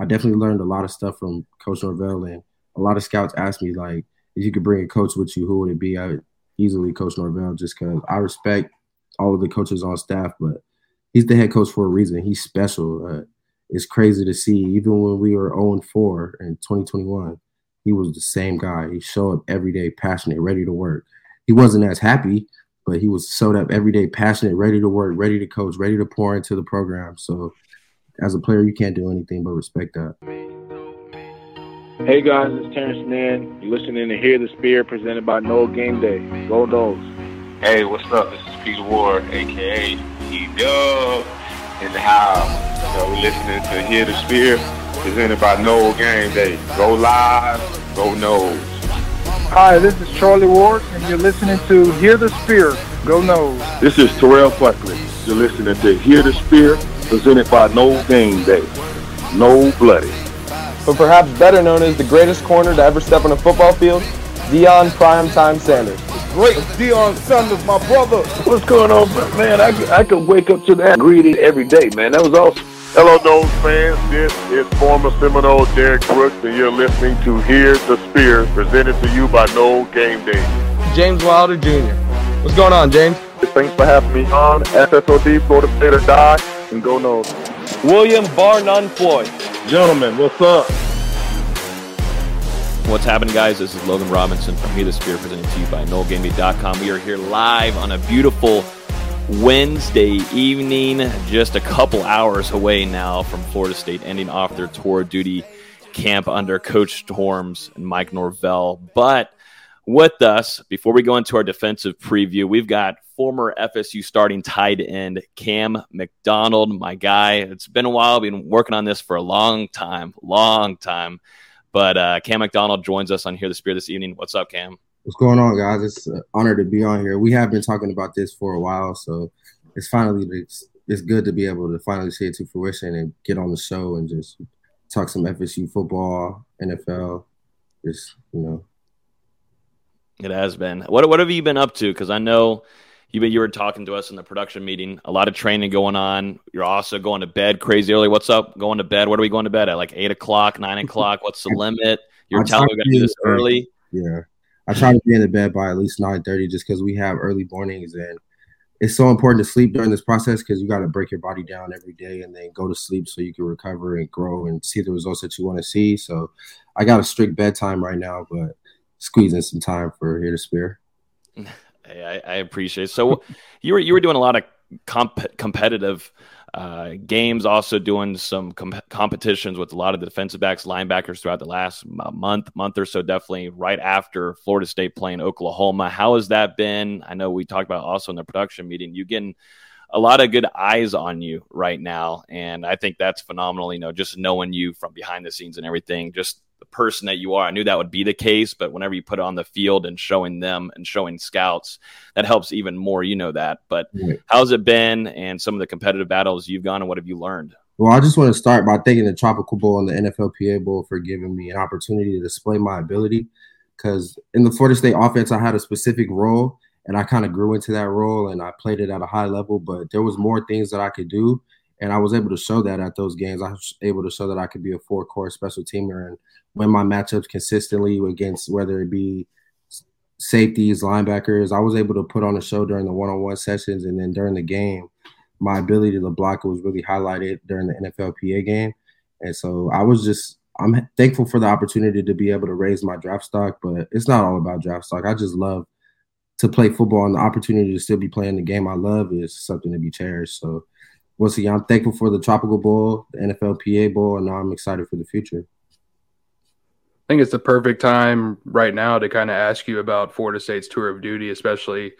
I definitely learned a lot of stuff from Coach Norvell, and a lot of scouts asked me like, if you could bring a coach with you, who would it be? I would easily Coach Norvell, just because I respect all of the coaches on staff, but he's the head coach for a reason. He's special. Uh, it's crazy to see. Even when we were 0 4 in 2021, he was the same guy. He showed up every day, passionate, ready to work. He wasn't as happy, but he was showed up every day, passionate, ready to work, ready to coach, ready to pour into the program. So, as a player, you can't do anything but respect that. Hey guys, it's Terrence Mann. You're listening to Hear the Spear presented by Nole Game Day. Go Noles. Hey, what's up? This is Peter Ward, aka E Dub, in the house. So we're listening to Hear the Spear presented by Nole Game Day. Go live, go Noles. Hi, this is Charlie Ward, and you're listening to Hear the Spear. Go Noles. This is Terrell Buckley. You're listening to Hear the Spear, presented by Nole Game Day. No Bloody. But perhaps better known as the greatest corner to ever step on a football field, Deion Primetime Sanders. Great Deion Sanders, my brother. What's going on, man? I, I could wake up to that greeting every day, man. That was awesome. Hello, Noles fans. This is former Seminole Derrick Brooks, and you're listening to Hear the Spear, presented to you by Nole Game Day. James Wilder Jr. What's going on, James? Thanks for having me on. FSOD, Florida State or Die, and go Noles. William Bar None Floyd. Gentlemen, what's up? What's happening, guys? This is Logan Robinson from Hear the Spear, presented to you by NoleGameDay.com. We are here live on a beautiful Wednesday evening, just a couple hours away now from Florida State ending off their tour duty camp under Coach Storms and Mike Norvell. But with us, before we go into our defensive preview, we've got former FSU starting tight end Cam McDonald, my guy. It's been a while. I've been working on this for a long time, long time. But uh, Cam McDonald joins us on Hear the Spear this evening. What's up, Cam? What's going on, guys? It's an honor to be on here. We have been talking about this for a while, so it's finally it's, it's good to be able to finally see it to fruition and get on the show and just talk some FSU football, NFL, just you know. It has been. What what have you been up to? Because I know you you were talking to us in the production meeting. A lot of training going on. You're also going to bed crazy early. What's up? Going to bed? What are we going to bed at? Like eight o'clock, nine o'clock? What's the limit? You're telling me we got to do this early. Yeah, I try to be in the bed by at least nine thirty, just because we have early mornings and it's so important to sleep during this process because you got to break your body down every day and then go to sleep so you can recover and grow and see the results that you want to see. So I got a strict bedtime right now, but squeezing some time for Hear the Spear. Hey, I, I, appreciate it. So you were you were doing a lot of comp- competitive uh, games, also doing some com- competitions with a lot of the defensive backs, linebackers throughout the last month, month or so. Definitely right after Florida State playing Oklahoma. How has that been? I know we talked about also in the production meeting. You getting a lot of good eyes on you right now, and I think that's phenomenal. You know, just knowing you from behind the scenes and everything, just the person that you are. I knew that would be the case, but whenever you put it on the field and showing them and showing scouts, that helps even more. You know that. But right. how's it been and some of the competitive battles you've gone and what have you learned? Well, I just want to start by thanking the Tropical Bowl and the NFLPA Bowl for giving me an opportunity to display my ability. Because in the Florida State offense, I had a specific role and I kind of grew into that role and I played it at a high level, but there was more things that I could do. And I was able to show that at those games. I was able to show that I could be a four core special teamer and win my matchups consistently against whether it be safeties, linebackers. I was able to put on a show during the one-on-one sessions, and then during the game, my ability to block was really highlighted during the NFLPA game. And so I was just I'm thankful for the opportunity to be able to raise my draft stock, but it's not all about draft stock. I just love to play football and the opportunity to still be playing the game I love is something to be cherished. So once again, I'm thankful for the Tropical Bowl, the NFLPA Bowl, and now I'm excited for the future. I think it's the perfect time right now to kind of ask you about Florida State's tour of duty, especially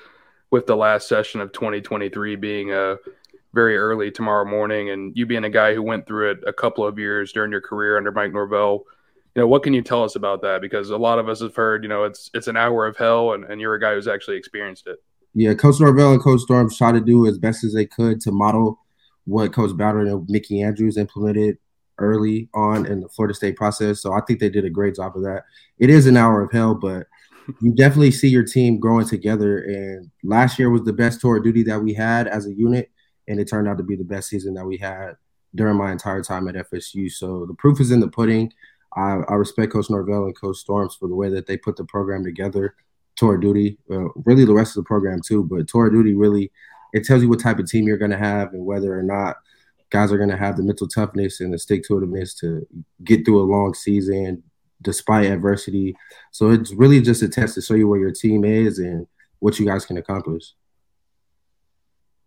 with the last session of 2023 being a uh, very early tomorrow morning, and you being a guy who went through it a couple of years during your career under Mike Norvell. You know, what can you tell us about that? Because a lot of us have heard, you know, it's it's an hour of hell, and, and you're a guy who's actually experienced it. Yeah, Coach Norvell and Coach Storm tried to do as best as they could to model what Coach Bowden and Mickey Andrews implemented early on in the Florida State process. So I think they did a great job of that. It is an hour of hell, but you definitely see your team growing together. And last year was the best tour of duty that we had as a unit, and it turned out to be the best season that we had during my entire time at FSU. So the proof is in the pudding. I, I respect Coach Norvell and Coach Storms for the way that they put the program together. Tour Duty, uh, really the rest of the program too, but Tour Duty really it tells you what type of team you're going to have and whether or not guys are going to have the mental toughness and the stick to itiveness to get through a long season despite adversity. So it's really just a test to show you where your team is and what you guys can accomplish.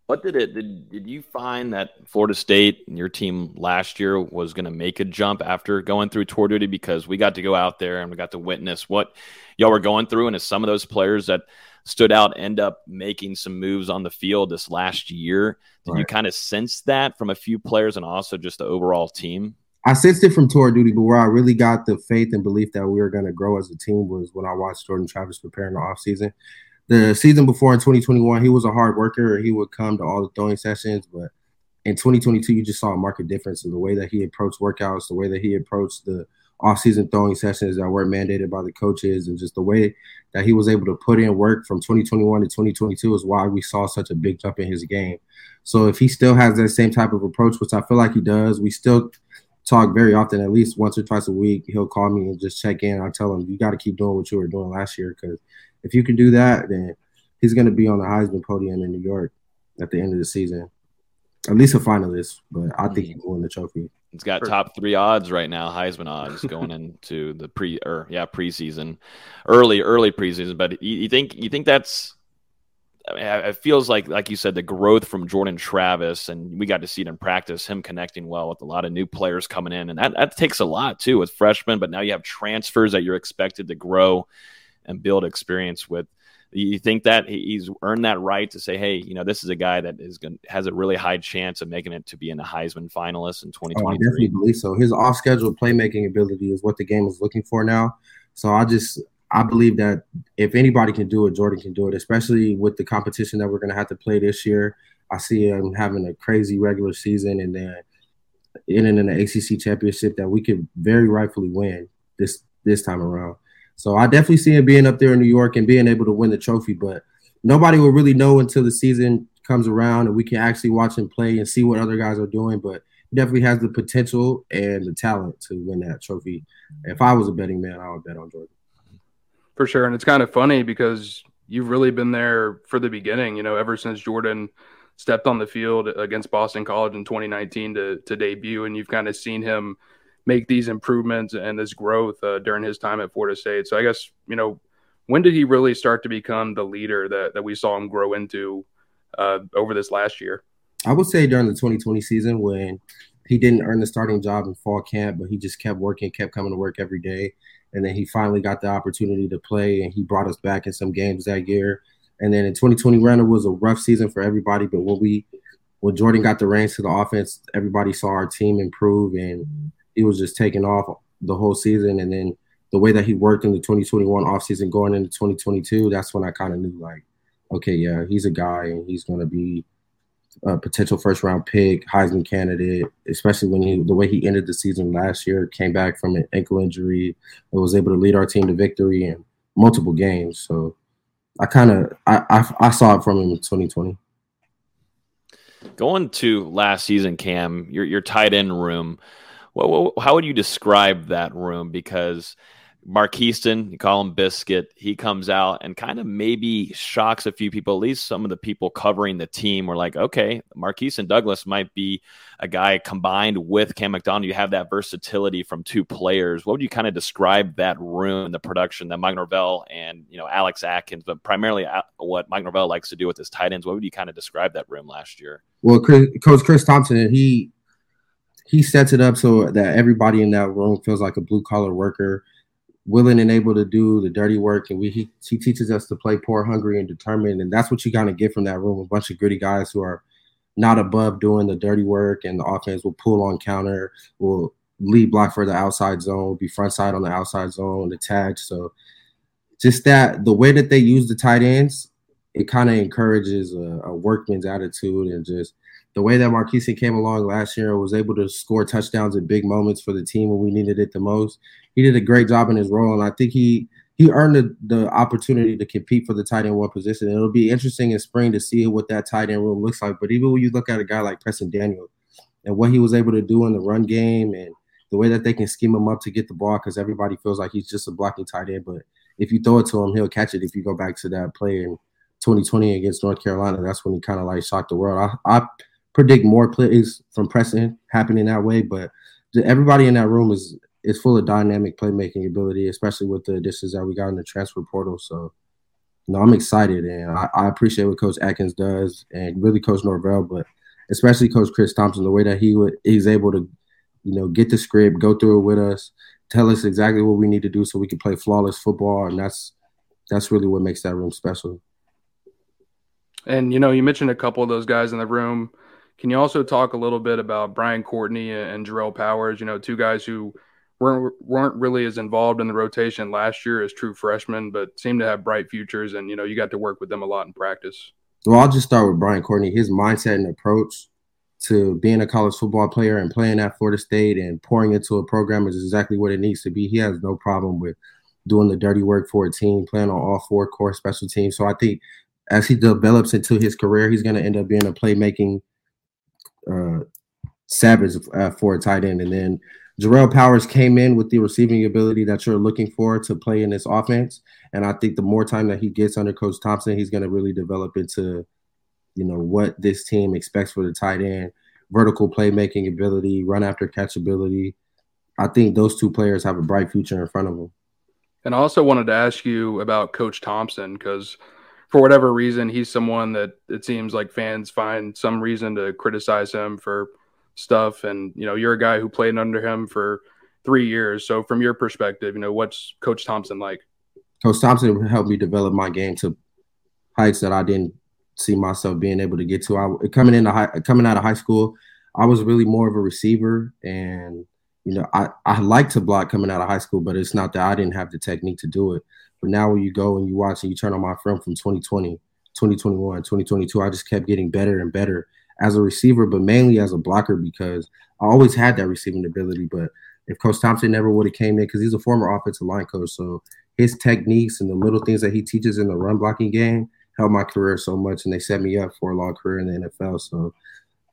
What did it did, did you find that Florida State and your team last year was going to make a jump after going through tour duty because we got to go out there and we got to witness what y'all were going through and as some of those players that stood out end up making some moves on the field this last year. Did right. you kind of sense that from a few players and also just the overall team? I sensed it from tour duty, but where I really got the faith and belief that we were going to grow as a team was when I watched Jordan Travis preparing in the offseason. The season before in 2021, he was a hard worker. He would come to all the throwing sessions, but in 2022, you just saw a marked difference in the way that he approached workouts, the way that he approached the off-season throwing sessions that weren't mandated by the coaches, and just the way that he was able to put in work from 2021 to 2022 is why we saw such a big jump in his game. So if he still has that same type of approach, which I feel like he does, we still talk very often, at least once or twice a week. He'll call me and just check in. I tell him, you got to keep doing what you were doing last year because if you can do that, then he's going to be on the Heisman podium in New York at the end of the season. At least a finalist, but I think he mm-hmm. will win the trophy. It's got top three odds right now, Heisman odds going into the pre or yeah preseason, early early preseason. But you, you think you think that's I mean, it feels like, like you said, the growth from Jordan Travis, and we got to see it in practice, him connecting well with a lot of new players coming in, and that, that takes a lot too with freshmen. But now you have transfers that you're expected to grow and build experience with. You think that he's earned that right to say, hey, you know, this is a guy that is going has a really high chance of making it to be in a Heisman finalist in 2023. Oh, I definitely believe so. His off-schedule playmaking ability is what the game is looking for now. So I just I believe that if anybody can do it, Jordan can do it, especially with the competition that we're going to have to play this year. I see him having a crazy regular season and then in in the ACC championship that we could very rightfully win this this time around. So I definitely see him being up there in New York and being able to win the trophy, but nobody will really know until the season comes around and we can actually watch him play and see what other guys are doing. But he definitely has the potential and the talent to win that trophy. If I was a betting man, I would bet on Jordan. For sure. And it's kind of funny because you've really been there for the beginning, you know, ever since Jordan stepped on the field against Boston College in 2019 to, to debut. And you've kind of seen him make these improvements and this growth uh, during his time at Florida State. So I guess, you know, when did he really start to become the leader that, that we saw him grow into uh, over this last year? I would say during the 2020 season when he didn't earn the starting job in fall camp, but he just kept working, kept coming to work every day and then he finally got the opportunity to play, and he brought us back in some games that year. And then in 2020, Renner was a rough season for everybody, but when we when Jordan got the reins to the offense, everybody saw our team improve, and he was just taking off the whole season. And then the way that he worked in the 2021 offseason going into 2022, that's when I kind of knew like, okay, yeah, he's a guy, and he's going to be a potential first round pick, Heisman candidate, especially when he the way he ended the season last year, came back from an ankle injury, and was able to lead our team to victory in multiple games. So I kind of I, I, I saw it from him in 2020. Going to last season, Cam, your your tight end room. Well, how would you describe that room? Because Markeston, you call him Biscuit. He comes out and kind of maybe shocks a few people. At least some of the people covering the team were like, okay, Markeston Douglas might be a guy combined with Cam McDonald. You have that versatility from two players. What would you kind of describe that room, and the production that Mike Norvell and you know Alex Atkins, but primarily uh, what Mike Norvell likes to do with his tight ends? What would you kind of describe that room last year? Well, Chris, Coach Chris Thomsen, he he sets it up so that everybody in that room feels like a blue collar worker willing and able to do the dirty work, and we he, he teaches us to play poor, hungry, and determined, and that's what you kind of get from that room. A bunch of gritty guys who are not above doing the dirty work, and the offense will pull on counter, will lead block for the outside zone, be front side on the outside zone, attach. So just that the way that they use the tight ends, it kind of encourages a, a, workman's attitude and just the way that Marquise came along last year and was able to score touchdowns at big moments for the team when we needed it the most he did a great job in his role, and I think he he earned the, the opportunity to compete for the tight end one position. And it'll be interesting in spring to see what that tight end room looks like. But even when you look at a guy like Preston Daniel, and what he was able to do in the run game and the way that they can scheme him up to get the ball because everybody feels like he's just a blocking tight end. But if you throw it to him, he'll catch it. If you go back to that play in 2020 against North Carolina, that's when he kind of like shocked the world. I, I predict more plays from Preston happening that way, but everybody in that room is is full of dynamic playmaking ability, especially with the additions that we got in the transfer portal. So, know, I'm excited and I, I appreciate what Coach Atkins does and really Coach Norvell, but especially Coach Chris Thomsen, the way that he would he's able to, you know, get the script, go through it with us, tell us exactly what we need to do so we can play flawless football, and that's that's really what makes that room special. And you know, you mentioned a couple of those guys in the room. Can you also talk a little bit about Brian Courtney and Jerrell Powers? You know, two guys who weren't weren't really as involved in the rotation last year as true freshmen, but seem to have bright futures. And you know, you got to work with them a lot in practice. Well, I'll just start with Brian Courtney. His mindset and approach to being a college football player and playing at Florida State and pouring into a program is exactly what it needs to be. He has no problem with doing the dirty work for a team, playing on all four core special teams. So I think as he develops into his career, he's going to end up being a playmaking uh, savage uh, for a tight end. And then Jerrell Powers came in with the receiving ability that you're looking for to play in this offense. And I think the more time that he gets under Coach Thomsen, he's going to really develop into, you know, what this team expects for the tight end, vertical playmaking ability, run after catch ability. I think those two players have a bright future in front of them. And I also wanted to ask you about Coach Thomsen because for whatever reason, he's someone that it seems like fans find some reason to criticize him for – stuff. And you know, you're a guy who played under him for three years. So from your perspective, you know, what's Coach Thomsen like? Coach Thomsen helped me develop my game to heights that I didn't see myself being able to get to. I coming into high, coming out of high school, I was really more of a receiver, and you know, I I like to block coming out of high school, but it's not that I didn't have the technique to do it. But now when you go and you watch and you turn on my film from 2020, 2021, 2022, I just kept getting better and better as a receiver, but mainly as a blocker because I always had that receiving ability. But if Coach Thomsen never would have came in, because he's a former offensive line coach, so his techniques and the little things that he teaches in the run blocking game helped my career so much, and they set me up for a long career in the NFL. So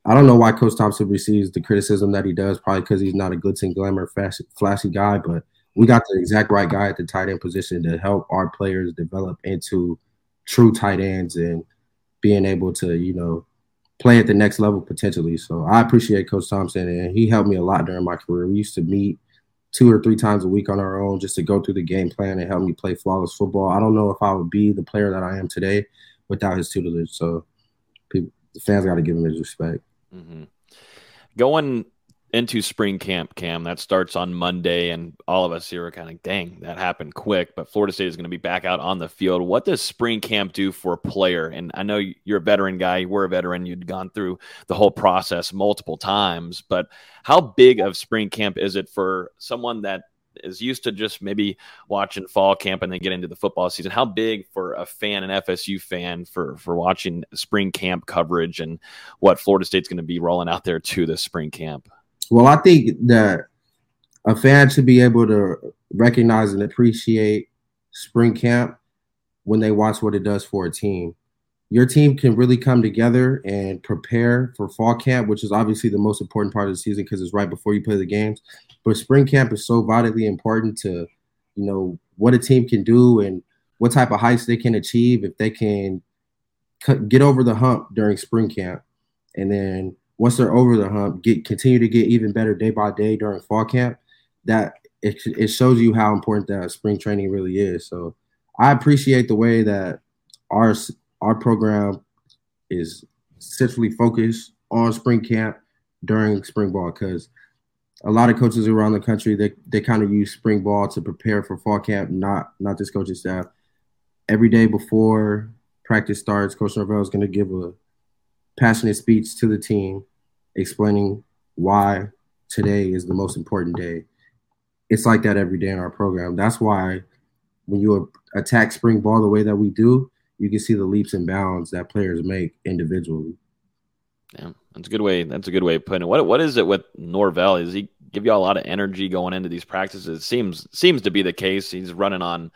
I don't know why Coach Thomsen receives the criticism that he does, probably because he's not a glitz and glamour, flashy, flashy guy, but we got the exact right guy at the tight end position to help our players develop into true tight ends and being able to, you know, play at the next level potentially. So I appreciate Coach Thomsen, and he helped me a lot during my career. We used to meet two or three times a week on our own just to go through the game plan and help me play flawless football. I don't know if I would be the player that I am today without his tutelage. So people, the fans got to give him his respect. Mm-hmm. Going into spring camp, Cam. That starts on Monday, and all of us here are kind of, dang, that happened quick. But Florida State is going to be back out on the field. What does spring camp do for a player? And I know you're a veteran guy. You were a veteran. You'd gone through the whole process multiple times. But how big of spring camp is it for someone that is used to just maybe watching fall camp and then get into the football season. How big for a fan, an FSU fan, for for watching spring camp coverage and what Florida State's going to be rolling out there to this spring camp? Well, I think that a fan should be able to recognize and appreciate spring camp when they watch what it does for a team. Your team can really come together and prepare for fall camp, which is obviously the most important part of the season because it's right before you play the games. But spring camp is so vitally important to, you know, what a team can do and what type of heights they can achieve if they can get over the hump during spring camp and then once they're over the hump, get continue to get even better day by day during fall camp. That it, it shows you how important that spring training really is. So I appreciate the way that our our program is centrally focused on spring camp during spring ball because a lot of coaches around the country they, they kind of use spring ball to prepare for fall camp not not this coaching staff every day before practice starts coach norvell is going to give a passionate speech to the team explaining why today is the most important day. It's like that every day in our program. That's why when you attack spring ball the way that we do, you can see the leaps and bounds that players make individually. Yeah, that's a good way. That's a good way of putting it. What what is it with Norvell? Is he give you a lot of energy going into these practices? It seems seems to be the case. He's running on.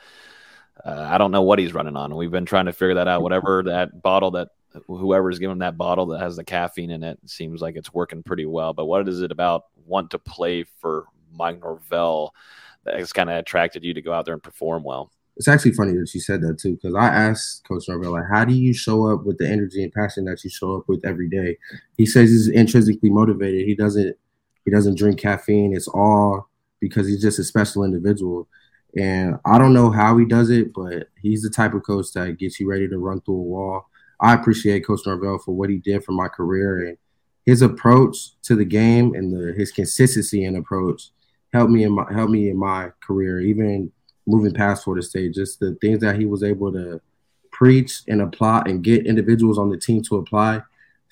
Uh, I don't know what he's running on. We've been trying to figure that out. Whatever that bottle that whoever's giving that bottle that has the caffeine in it, it seems like it's working pretty well. But what is it about want to play for Mike Norvell that has kind of attracted you to go out there and perform well? It's actually funny that you said that too, because I asked Coach Norvell, like, how do you show up with the energy and passion that you show up with every day? He says he's intrinsically motivated. He doesn't he doesn't drink caffeine. It's all because he's just a special individual. And I don't know how he does it, but he's the type of coach that gets you ready to run through a wall. I appreciate Coach Norvell for what he did for my career and his approach to the game and the, his consistency and approach helped me in my helped me in my career. Even moving past Florida State, just the things that he was able to preach and apply and get individuals on the team to apply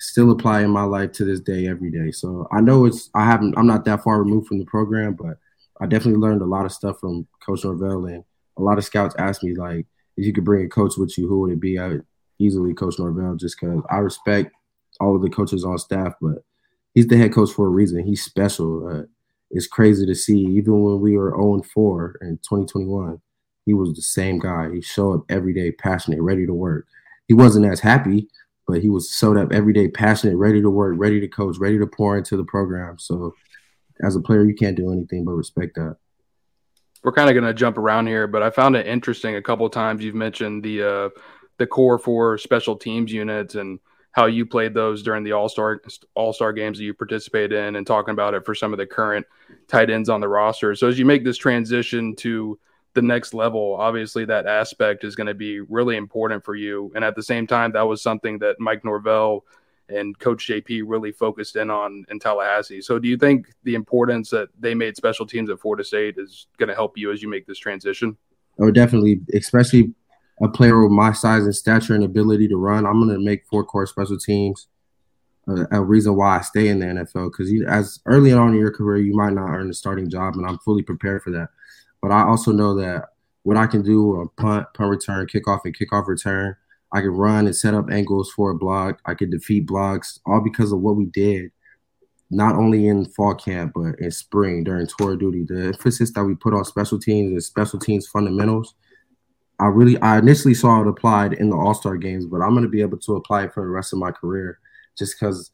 still apply in my life to this day every day. So I know it's I haven't I'm not that far removed from the program, but I definitely learned a lot of stuff from Coach Norvell and a lot of scouts asked me like if you could bring a coach with you, who would it be? I would easily Coach Norvell just because I respect all of the coaches on staff, but he's the head coach for a reason. He's special. Uh, it's crazy to see. Even when we were 0 4 in 2021, he was the same guy. He showed up every day, passionate, ready to work. He wasn't as happy, but he was showed up every day, passionate, ready to work, ready to coach, ready to pour into the program. So, as a player, you can't do anything but respect that. We're kind of going to jump around here, but I found it interesting. A couple times you've mentioned the uh, the core for special teams units and how you played those during the All Star All Star games that you participated in, and talking about it for some of the current tight ends on the roster. So as you make this transition to the next level, obviously that aspect is going to be really important for you. And at the same time, that was something that Mike Norvell and Coach JP really focused in on in Tallahassee. So do you think the importance that they made special teams at Florida State is going to help you as you make this transition? Oh, definitely, especially a player with my size and stature and ability to run, I'm going to make four core special teams a, a, reason why I stay in the NFL. Because as early on in your career, you might not earn a starting job, and I'm fully prepared for that. But I also know that what I can do a punt, punt return, kickoff, and kickoff return. I can run and set up angles for a block. I can defeat blocks, all because of what we did, not only in fall camp but in spring during tour duty. The emphasis that we put on special teams and special teams fundamentals I really I initially saw it applied in the All Star games, but I'm going to be able to apply it for the rest of my career, just because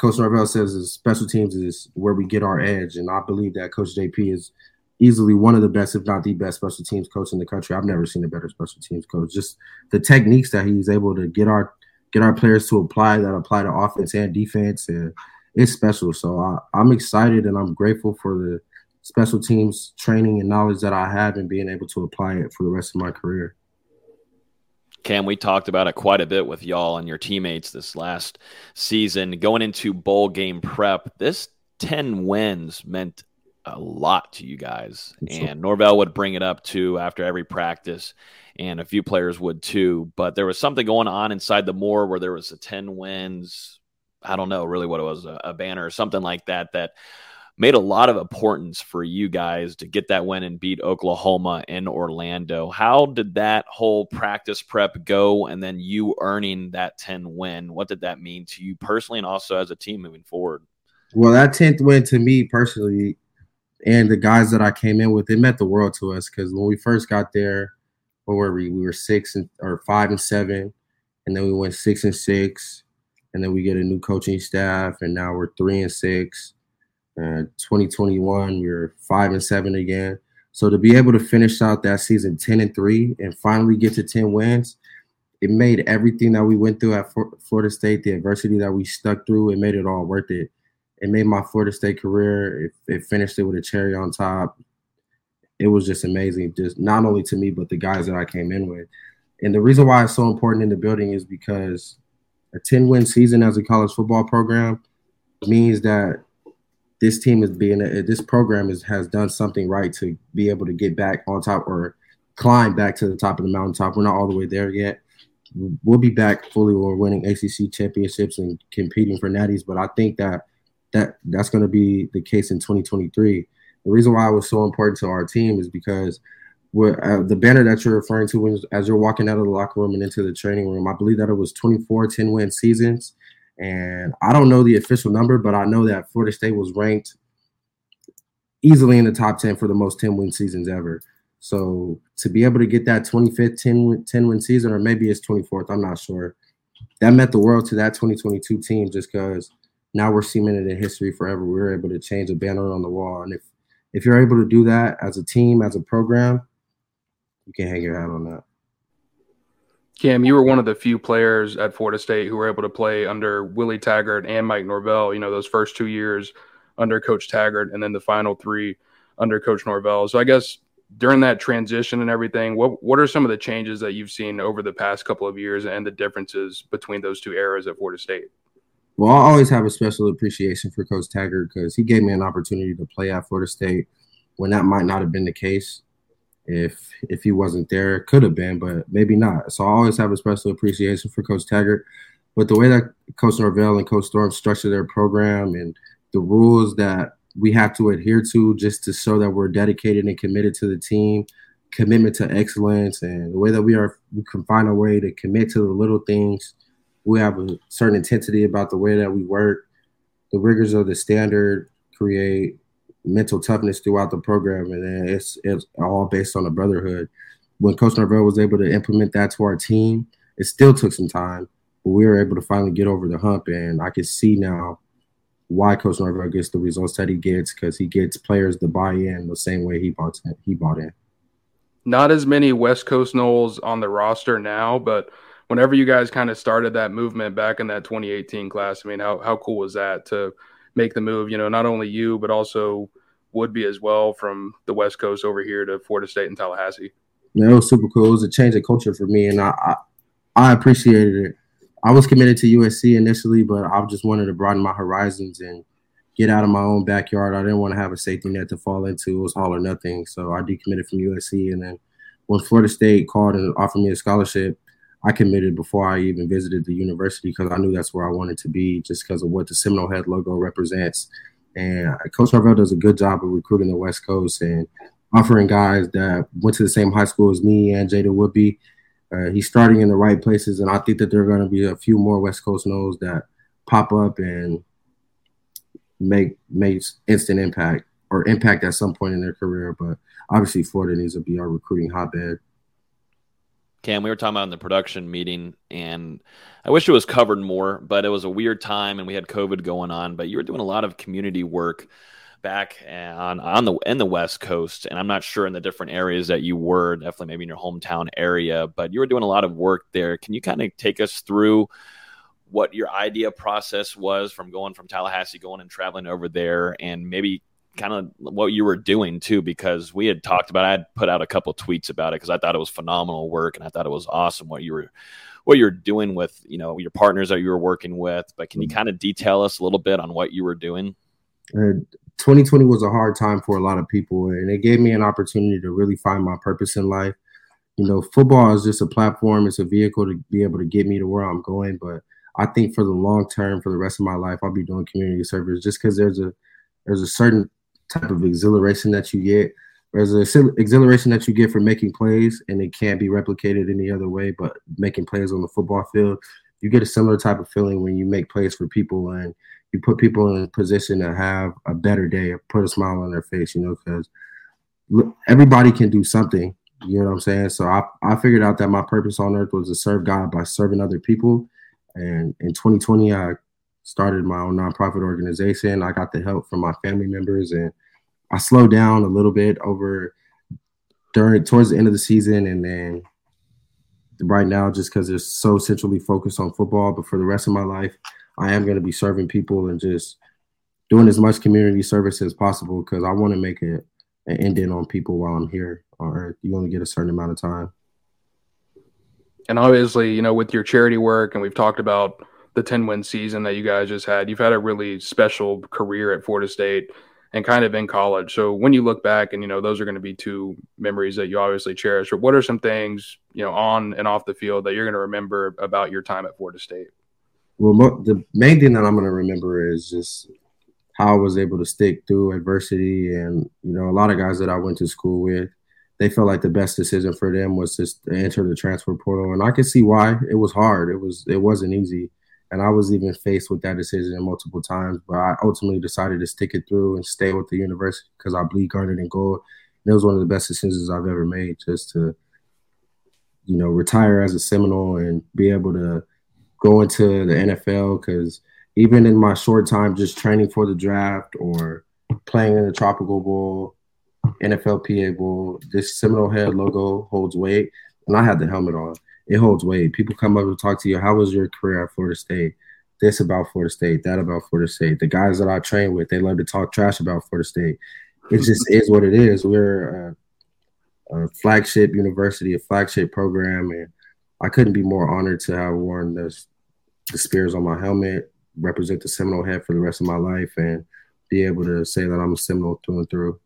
Coach Norvell says special teams is where we get our edge, and I believe that Coach JP is easily one of the best, if not the best, special teams coach in the country. I've never seen a better special teams coach. Just the techniques that he's able to get our get our players to apply that apply to offense and defense, and it's special. So I, I'm excited and I'm grateful for the special teams training and knowledge that I have and being able to apply it for the rest of my career. Cam, we talked about it quite a bit with y'all and your teammates this last season. Going into bowl game prep, this 10 wins meant a lot to you guys. And Norvell would bring it up too after every practice, and a few players would too. But there was something going on inside the more where there was a 10 wins. I don't know really what it was, a, a banner or something like that, that made a lot of importance for you guys to get that win and beat Oklahoma in Orlando. How did that whole practice prep go? And then you earning that 10 win, what did that mean to you personally and also as a team moving forward? Well, that 10th win to me personally and the guys that I came in with, it meant the world to us because when we first got there, what were we? We were six and or five and seven, and then we went six and six, and then we get a new coaching staff, and now we're three and six uh, 2021, we are five and seven again. So to be able to finish out that season 10 and three and finally get to 10 wins, it made everything that we went through at Florida State, the adversity that we stuck through, it made it all worth it. It made my Florida State career, it, it finished it with a cherry on top. It was just amazing, just not only to me, but the guys that I came in with. And the reason why it's so important in the building is because a 10 win season as a college football program means that this team is being a, this program is has done something right to be able to get back on top or climb back to the top of the mountaintop. We're not all the way there yet. We'll be back fully when we're winning ACC championships and competing for natties. But I think that that that's going to be the case in 2023. The reason why it was so important to our team is because uh, the banner that you're referring to was, as you're walking out of the locker room and into the training room. I believe that it was 24 10 win seasons and I don't know the official number, but I know that Florida State was ranked easily in the top 10 for the most 10 win seasons ever. So to be able to get that 25th 10 win, 10 win season, or maybe it's 24th, I'm not sure. that meant the world to that 2022 team just because now we're cemented in history forever. We were able to change a banner on the wall, and if if you're able to do that as a team, as a program, you can hang your hat on that. Cam, you were one of the few players at Florida State who were able to play under Willie Taggart and Mike Norvell. You know, those first two years under Coach Taggart, and then the final three under Coach Norvell. So I guess during that transition and everything, what what are some of the changes that you've seen over the past couple of years and the differences between those two eras at Florida State? Well, I always have a special appreciation for Coach Taggart because he gave me an opportunity to play at Florida State when that might not have been the case if if he wasn't there. Could have been, but maybe not. So I always have a special appreciation for Coach Taggart. But the way that Coach Norvell and Coach Storm structure their program and the rules that we have to adhere to just to show that we're dedicated and committed to the team, commitment to excellence, and the way that we are, we can find a way to commit to the little things – we have a certain intensity about the way that we work. The rigors of the standard create mental toughness throughout the program, and it's it's all based on the brotherhood. When Coach Norvell was able to implement that to our team, it still took some time, but we were able to finally get over the hump. And I can see now why Coach Norvell gets the results that he gets because he gets players to buy in the same way he bought in, he bought in. Not as many West Coast Noles on the roster now, but whenever you guys kind of started that movement back in that 2018 class, I mean, how how cool was that to make the move? You know, not only you but also would be as well from the West Coast over here to Florida State and Tallahassee. Yeah, it was super cool. It was a change of culture for me, and I I, I appreciated it. I was committed to USC initially, but I just wanted to broaden my horizons and get out of my own backyard. I didn't want to have a safety net to fall into. It was all or nothing. So I decommitted from USC, and then when Florida State called and offered me a scholarship, I committed before I even visited the university because I knew that's where I wanted to be just because of what the Seminole Head logo represents. And Coach Norvell does a good job of recruiting the West Coast and offering guys that went to the same high school as me and Jada Woodby. Uh, he's starting in the right places, and I think that there are going to be a few more West Coast Noles that pop up and make makes instant impact or impact at some point in their career. But obviously, Florida needs to be our recruiting hotbed. Cam, we were talking about in the production meeting, and I wish it was covered more, but it was a weird time and we had COVID going on. But you were doing a lot of community work back uh, on on the in the West Coast, and I'm not sure in the different areas that you were, definitely maybe in your hometown area, but you were doing a lot of work there. Can you kind of take us through what your idea process was from going from Tallahassee, going and traveling over there, and maybe kind of what you were doing too, because we had talked about. I had put out a couple tweets about it because I thought it was phenomenal work and I thought it was awesome what you were what you're doing with you know your partners that you were working with. But can you mm-hmm. kind of detail us a little bit on what you were doing? Uh, 2020 was a hard time for a lot of people, and it gave me an opportunity to really find my purpose in life. You know, football is just a platform; it's a vehicle to be able to get me to where I'm going. But I think for the long term, for the rest of my life, I'll be doing community service just because there's a there's a certain type of exhilaration that you get. There's an exhilaration that you get from making plays, and it can't be replicated any other way but making plays on the football field. You get a similar type of feeling when you make plays for people and you put people in a position to have a better day or put a smile on their face, you know, because everybody can do something. You know what I'm saying? So I, I figured out that my purpose on earth was to serve God by serving other people. And in 2020, I started my own nonprofit organization. I got the help from my family members, and I slowed down a little bit over during towards the end of the season, and then right now, just because it's so centrally focused on football. But for the rest of my life, I am going to be serving people and just doing as much community service as possible because I want to make it an ending on people while I'm here on Earth. You only get a certain amount of time. And obviously, you know, with your charity work, and we've talked about the 10 win season that you guys just had. You've had a really special career at Florida State and kind of in college. So when you look back and you know those are going to be two memories that you obviously cherish. Or what are some things, you know, on and off the field that you're going to remember about your time at Florida State? Well, the main thing that I'm going to remember is just how I was able to stick through adversity and you know a lot of guys that I went to school with they felt like the best decision for them was just to enter the transfer portal and I could see why it was hard it was it wasn't easy and I was even faced with that decision multiple times, but I ultimately decided to stick it through and stay with the university because I bleed garnet and gold. And it was one of the best decisions I've ever made just to, you know, retire as a Seminole and be able to go into the NFL because even in my short time just training for the draft or playing in the Tropical Bowl, NFLPA Bowl, this Seminole Head logo holds weight. And I had the helmet on. It holds weight. People come up and talk to you. How was your career at Florida State? This about Florida State, that about Florida State. The guys that I train with, they love to talk trash about Florida State. It just is what it is. We're a, a flagship university, a flagship program, and I couldn't be more honored to have worn this the spears on my helmet, represent the Seminole head for the rest of my life, and be able to say that I'm a Seminole through and through.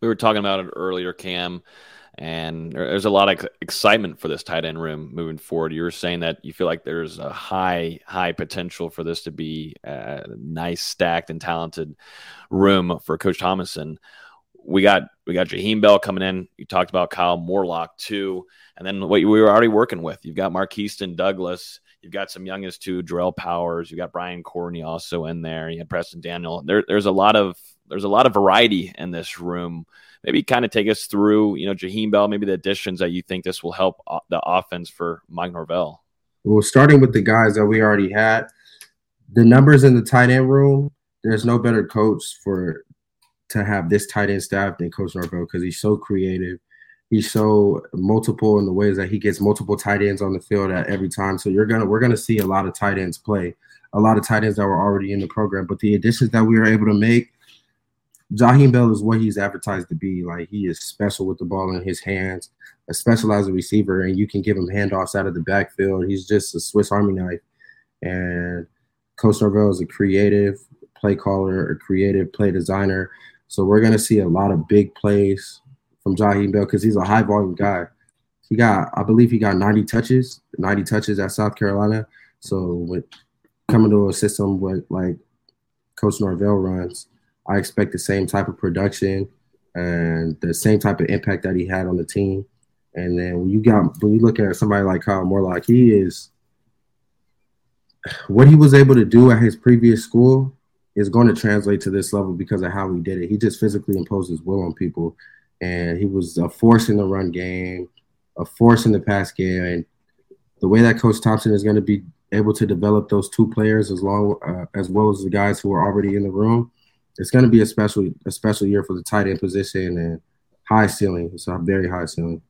We were talking about it earlier, Cam, and there's a lot of excitement for this tight end room moving forward. You were saying that you feel like there's a high, high potential for this to be a nice, stacked, and talented room for Coach Thomsen. We got we got Jaheim Bell coming in. You talked about Kyle Morlock too, and then what we were already working with. You've got Markeston Douglas You've got some youngest too, Jarrell Powers. You got Brian Courtney also in there. You had Preston Daniel. There, there's a lot of there's a lot of variety in this room. Maybe kind of take us through, you know, Jaheim Bell, maybe the additions that you think this will help uh, the offense for Mike Norvell. Well, starting with the guys that we already had, the numbers in the tight end room. There's no better coach for to have this tight end staff than Coach Norvell because he's so creative he's so multiple in the ways that he gets multiple tight ends on the field at every time. So you're gonna we're gonna see a lot of tight ends play, a lot of tight ends that were already in the program. But the additions that we were able to make, Jaheim Bell is what he's advertised to be. Like he is special with the ball in his hands, a specialized receiver, and you can give him handoffs out of the backfield. He's just a Swiss Army knife. And Coach Norvell is a creative play caller, a creative play designer. So we're gonna see a lot of big plays from Jaheim Bell because he's a high volume guy. He got, I believe, he got 90 touches, 90 touches at South Carolina. So with coming to a system with like Coach Norvell runs, I expect the same type of production and the same type of impact that he had on the team. And then when you got when you look at somebody like Kyle Morlock, he is what he was able to do at his previous school is going to translate to this level because of how he did it. He just physically imposed his will on people and he was a force in the run game, a force in the pass game, and the way that Coach Thomsen is going to be able to develop those two players as long uh, as well as the guys who are already in the room, it's going to be a special a special year for the tight end position and high ceiling. It's a very high ceiling.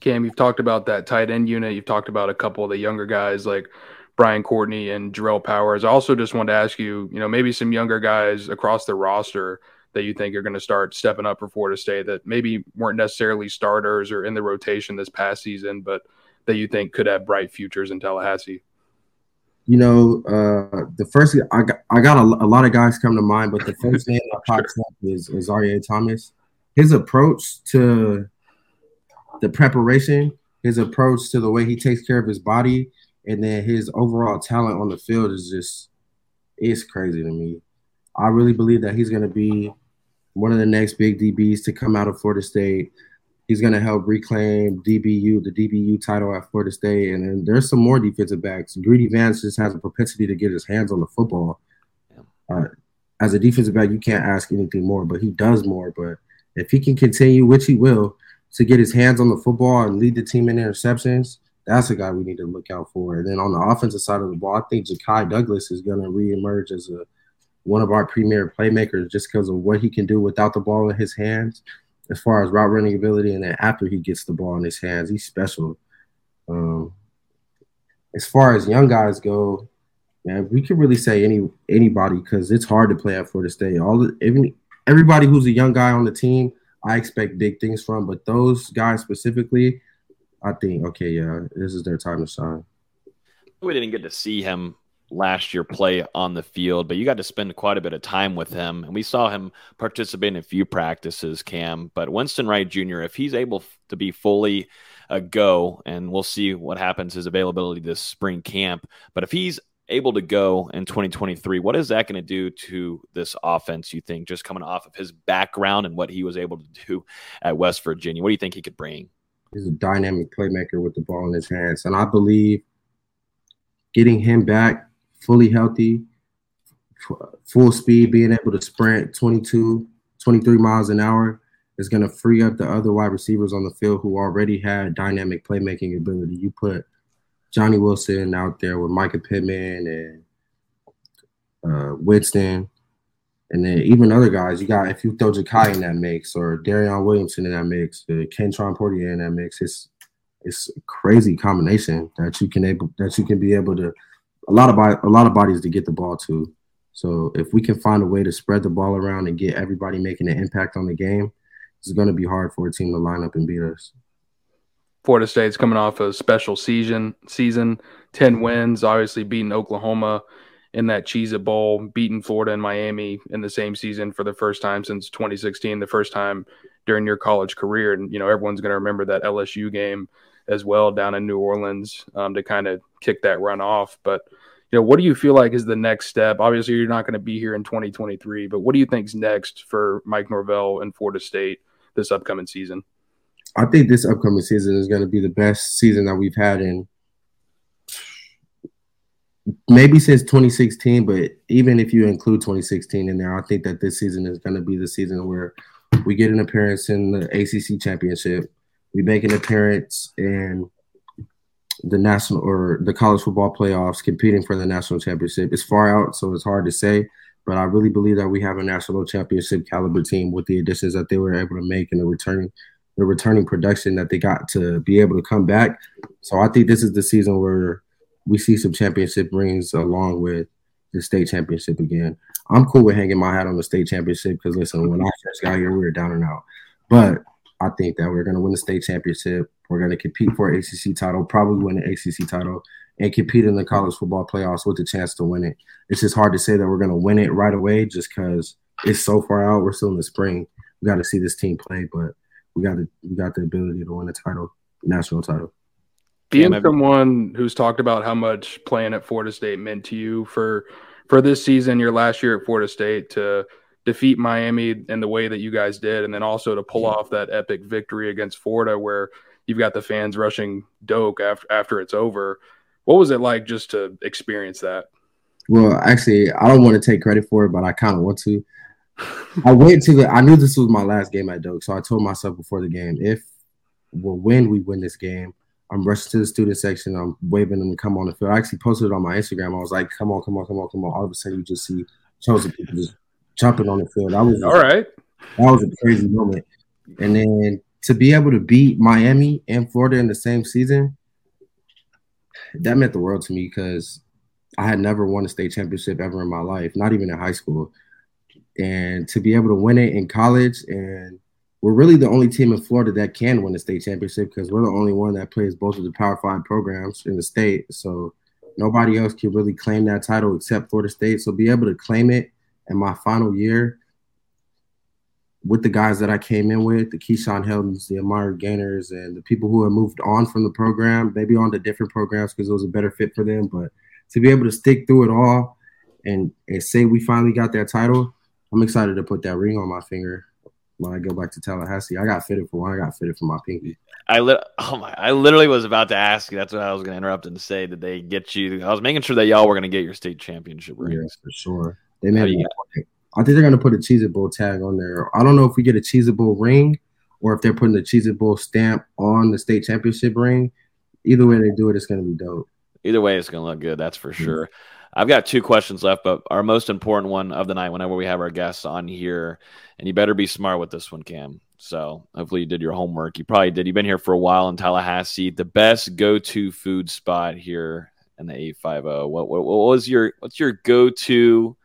Cam, you've talked about that tight end unit. You've talked about a couple of the younger guys like Brian Courtney and Jarrell Powers. I also just wanted to ask you, you know, maybe some younger guys across the roster that you think are going to start stepping up for Florida State that maybe weren't necessarily starters or in the rotation this past season, but that you think could have bright futures in Tallahassee? You know, uh, the first I got, I got a, a, lot of guys come to mind, but the first name that pops up is, is Aryeh Thomas. His approach to the preparation, his approach to the way he takes care of his body, and then his overall talent on the field is just it's crazy to me. I really believe that he's going to be one of the next big DBs to come out of Florida State. He's going to help reclaim DBU, the DBU title at Florida State. And then there's some more defensive backs. Greedy Vance just has a propensity to get his hands on the football. Uh, as a defensive back, you can't ask anything more, but he does more. But if he can continue, which he will, to get his hands on the football and lead the team in interceptions, that's a guy we need to look out for. And then on the offensive side of the ball, I think Ja'Khi Douglas is going to reemerge as a one of our premier playmakers just because of what he can do without the ball in his hands, as far as route running ability, and then after he gets the ball in his hands, he's special. Um, as far as young guys go, man, we can really say any anybody because it's hard to play at Florida State. All the, everybody who's a young guy on the team, I expect big things from, but those guys specifically, I think okay, yeah, this is their time to shine. We didn't get to see him last year play on the field, but you got to spend quite a bit of time with him. And we saw him participate in a few practices, Cam. But Winston Wright Jr., if he's able to be fully a go, and we'll see what happens his availability this spring camp. But if he's able to go in 2023, what is that going to do to this offense, you think, just coming off of his background and what he was able to do at West Virginia? What do you think he could bring? He's a dynamic playmaker with the ball in his hands. And I believe getting him back fully healthy, full speed, being able to sprint 22, 23 miles an hour is going to free up the other wide receivers on the field who already had dynamic playmaking ability. You put Johnny Wilson out there with Mycah Pittman and uh, Winston. And then even other guys, you got if you throw Ja'Khi in that mix or Darion Williamson in that mix, uh, Kentron Poitier in that mix, it's it's a crazy combination that you can able that you can be able to a lot of a lot of bodies to get the ball to. So if we can find a way to spread the ball around and get everybody making an impact on the game, it's going to be hard for a team to line up and beat us. Florida State's coming off a special season, season, 10 wins, obviously beating Oklahoma in that Cheez It Bowl, beating Florida and Miami in the same season for the first time since 2016, the first time during your college career. And, you know, everyone's going to remember that LSU game as well down in New Orleans um, to kind of kick that run off. But, you know, what do you feel like is the next step? Obviously, you're not going to be here in 2023, but what do you think's next for Mike Norvell and Florida State this upcoming season? I think this upcoming season is going to be the best season that we've had in maybe since 2016. But even if you include 2016 in there, I think that this season is going to be the season where we get an appearance in the ACC championship. We make an appearance in the national or the college football playoffs, competing for the national championship. It's far out, so it's hard to say. But I really believe that we have a national championship caliber team with the additions that they were able to make and the returning the returning production that they got to be able to come back. So I think this is the season where we see some championship rings along with the state championship again. I'm cool with hanging my hat on the state championship because listen, when I first got here, we were down and out. But I think that we're to win the state championship. We're going to compete for an ACC title, probably win an ACC title, and compete in the college football playoffs with a chance to win it. It's just hard to say that we're going to win it right away just because it's so far out. We're still in the spring. We got to see this team play, but we got the we got the ability to win a title, national title. Being yeah, someone who's talked about how much playing at Florida State meant to you for for this season, your last year at Florida State, to defeat Miami in the way that you guys did, and then also to pull off that epic victory against Florida, where you've got the fans rushing Doak after after it's over. What was it like just to experience that? Well, actually, I don't want to take credit for it, but I kind of want to. I went to the. I knew this was my last game at Doak, so I told myself before the game, if well, when we win this game, I'm rushing to the student section. I'm waving them to come on the field. I actually posted it on my Instagram. I was like, "Come on, come on, come on, come on!" All of a sudden, you just see chosen people just jumping on the field. That was all right. That was a crazy moment. And then to be able to beat Miami and Florida in the same season, that meant the world to me because I had never won a state championship ever in my life, not even in high school and to be able to win it in college and we're really the only team in Florida that can win a state championship because we're the only one that plays both of the Power Five programs in the state. So nobody else can really claim that title except Florida State. So be able to claim it in my final year with the guys that I came in with, the Keyshawn Heltons, the Amari Gainers, and the people who have moved on from the program, maybe on to different programs because it was a better fit for them. But to be able to stick through it all and, and say we finally got that title, I'm excited to put that ring on my finger when I go back to Tallahassee. I got fitted for one. I got fitted for my pinky. I li- oh my! I literally was about to ask you. That's what I was going to interrupt and say. Did they get you? I was making sure that y'all were going to get your state championship rings. Yes, for sure. They made. I think they're going to put a Cheez It Bowl tag on there. I don't know if we get a Cheez It Bowl ring or if they're putting the Cheez It Bowl stamp on the state championship ring. Either way they do it, it's going to be dope. Either way, it's going to look good. That's for mm-hmm. sure. I've got two questions left, but our most important one of the night, whenever we have our guests on here, and you better be smart with this one, Cam. So hopefully you did your homework. You probably did. You've been here for a while in Tallahassee. The best go-to food spot here in the 850. What, what, what was your what's your go-to?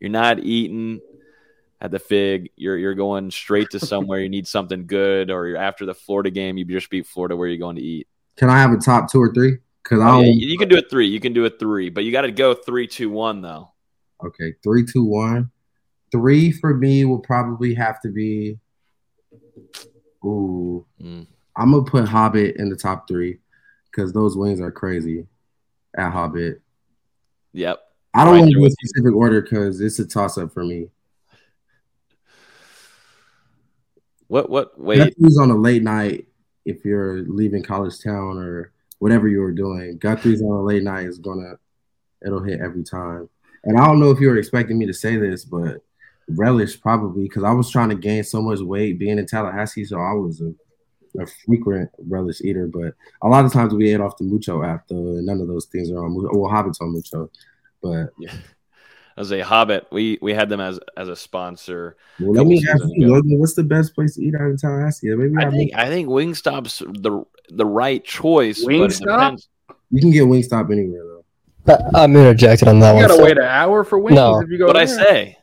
You're not eating at the Fig. You're you're going straight to somewhere. you need something good, or you're after the Florida game. You just beat Florida. Where are you going to eat? Can I have a top two or three? Because I yeah, you can do a three. You can do a three, but you got to go three, two, one though. Okay, three, two, one. Three for me will probably have to be. Ooh, mm. I'm gonna put Hobbit in the top three because those wings are crazy at Hobbit. Yep. I don't right want to do a specific you. order because it's a toss up for me. What? What? Wait. Who's on a late night if you're leaving college town or whatever you were doing. Guthrie's on a late night is gonna it'll hit every time. And I don't know if you were expecting me to say this, but relish probably because I was trying to gain so much weight being in Tallahassee, so I was a a frequent relish eater, but a lot of times we ate off the Mucho app though, and none of those things are on Mucho. Well, Hobbit's on Mucho, but yeah. As a Hobbit, we we had them as as a sponsor. Well, let me ask you, Logan, what's the best place to eat out in Tallahassee? Maybe I think I think Wingstop's the the right choice. Wingstop. You can get Wingstop anywhere though. I'm interjected on that You one. gotta so- wait an hour for wings No. if you go What I say?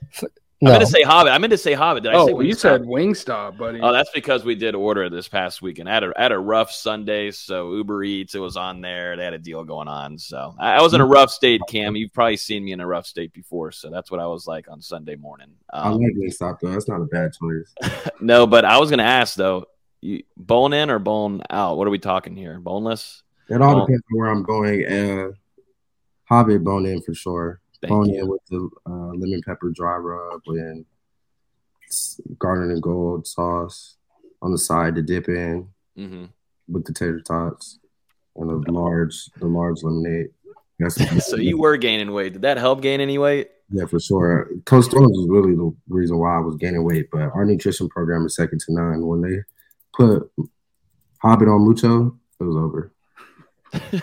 I no. meant to say Hobbit. I meant to say Hobbit. Did I say Oh, you Wingstop? said Wingstop, buddy. Oh, that's because we did order this past weekend. I had a, I had a rough Sunday, so Uber Eats, it was on there. They had a deal going on. So I, I was in a rough state, Cam. You've probably seen me in a rough state before. So that's what I was like on Sunday morning. I Um, like Wingstop though. That's not a bad choice. no, but I was going to ask, though, you, bone in or bone out? What are we talking here? Boneless? It all Bone- depends on where I'm going. Uh, Hobbit bone in for sure. Thank bone you. in with the uh, lemon pepper dry rub and s- garnet and gold sauce on the side to dip in hmm with the tater tots and the large the large lemonade. That's So you were gaining weight. Did that help gain any weight? yeah for sure. Coach Storms was really the reason why I was gaining weight, but our nutrition program is second to none. When they put Hobbit on Mucho, it was over.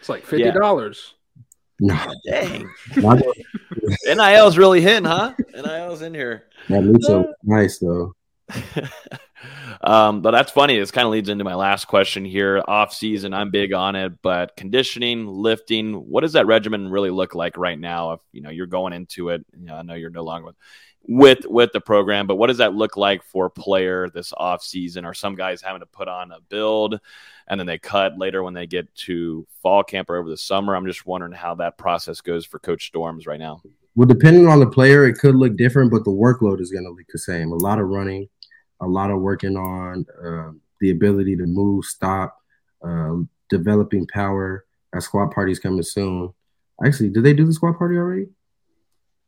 It's like fifty dollars. No, Dang. NIL's really hitting, huh? NIL's in here. that Mucho was nice though. um, but that's funny. This kind of leads into my last question here. Off season, I'm big on it, but conditioning, lifting, what does that regimen really look like right now? If you know you're going into it, you know, I know you're no longer with with with the program, but what does that look like for a player this off season? Are some guys having to put on a build and then they cut later when they get to fall camp or over the summer? I'm just wondering how that process goes for Coach Storms right now. Well, depending on the player, it could look different, but the workload is going to look the same. A lot of running, a lot of working on uh, the ability to move, stop, uh, developing power. That squat party's coming soon. Actually, did they do the squat party already?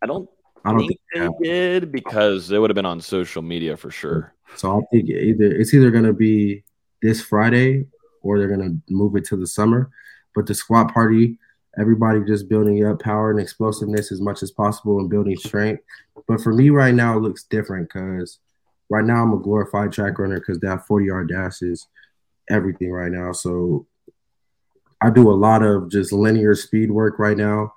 I don't I don't think think they did because it would have been on social media for sure. so. I think either it's either going to be this Friday or they're going to move it to the summer. But the squat party, everybody just building up power and explosiveness as much as possible and building strength. But for me right now, it looks different because right now I'm a glorified track runner because that 40 yard dash is everything right now. So I do a lot of just linear speed work right now,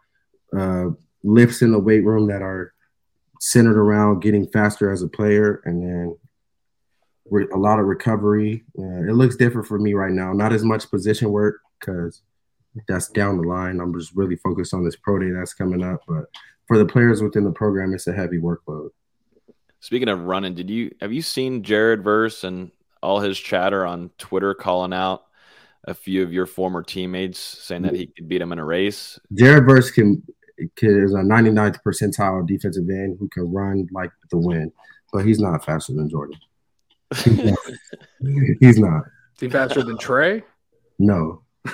uh, lifts in the weight room that are centered around getting faster as a player, and then re- a lot of recovery. Uh, it looks different for me right now. Not as much position work because that's down the line. I'm just really focused on this pro day that's coming up. But for the players within the program, it's a heavy workload. Speaking of running, did you have you seen Jared Verse and all his chatter on Twitter calling out a few of your former teammates saying that he could beat him in a race? Jared Verse can, can is a 99th percentile defensive end who can run like the wind, but he's not faster than Jordan. He's not. He's not. Is he faster than Trey? No.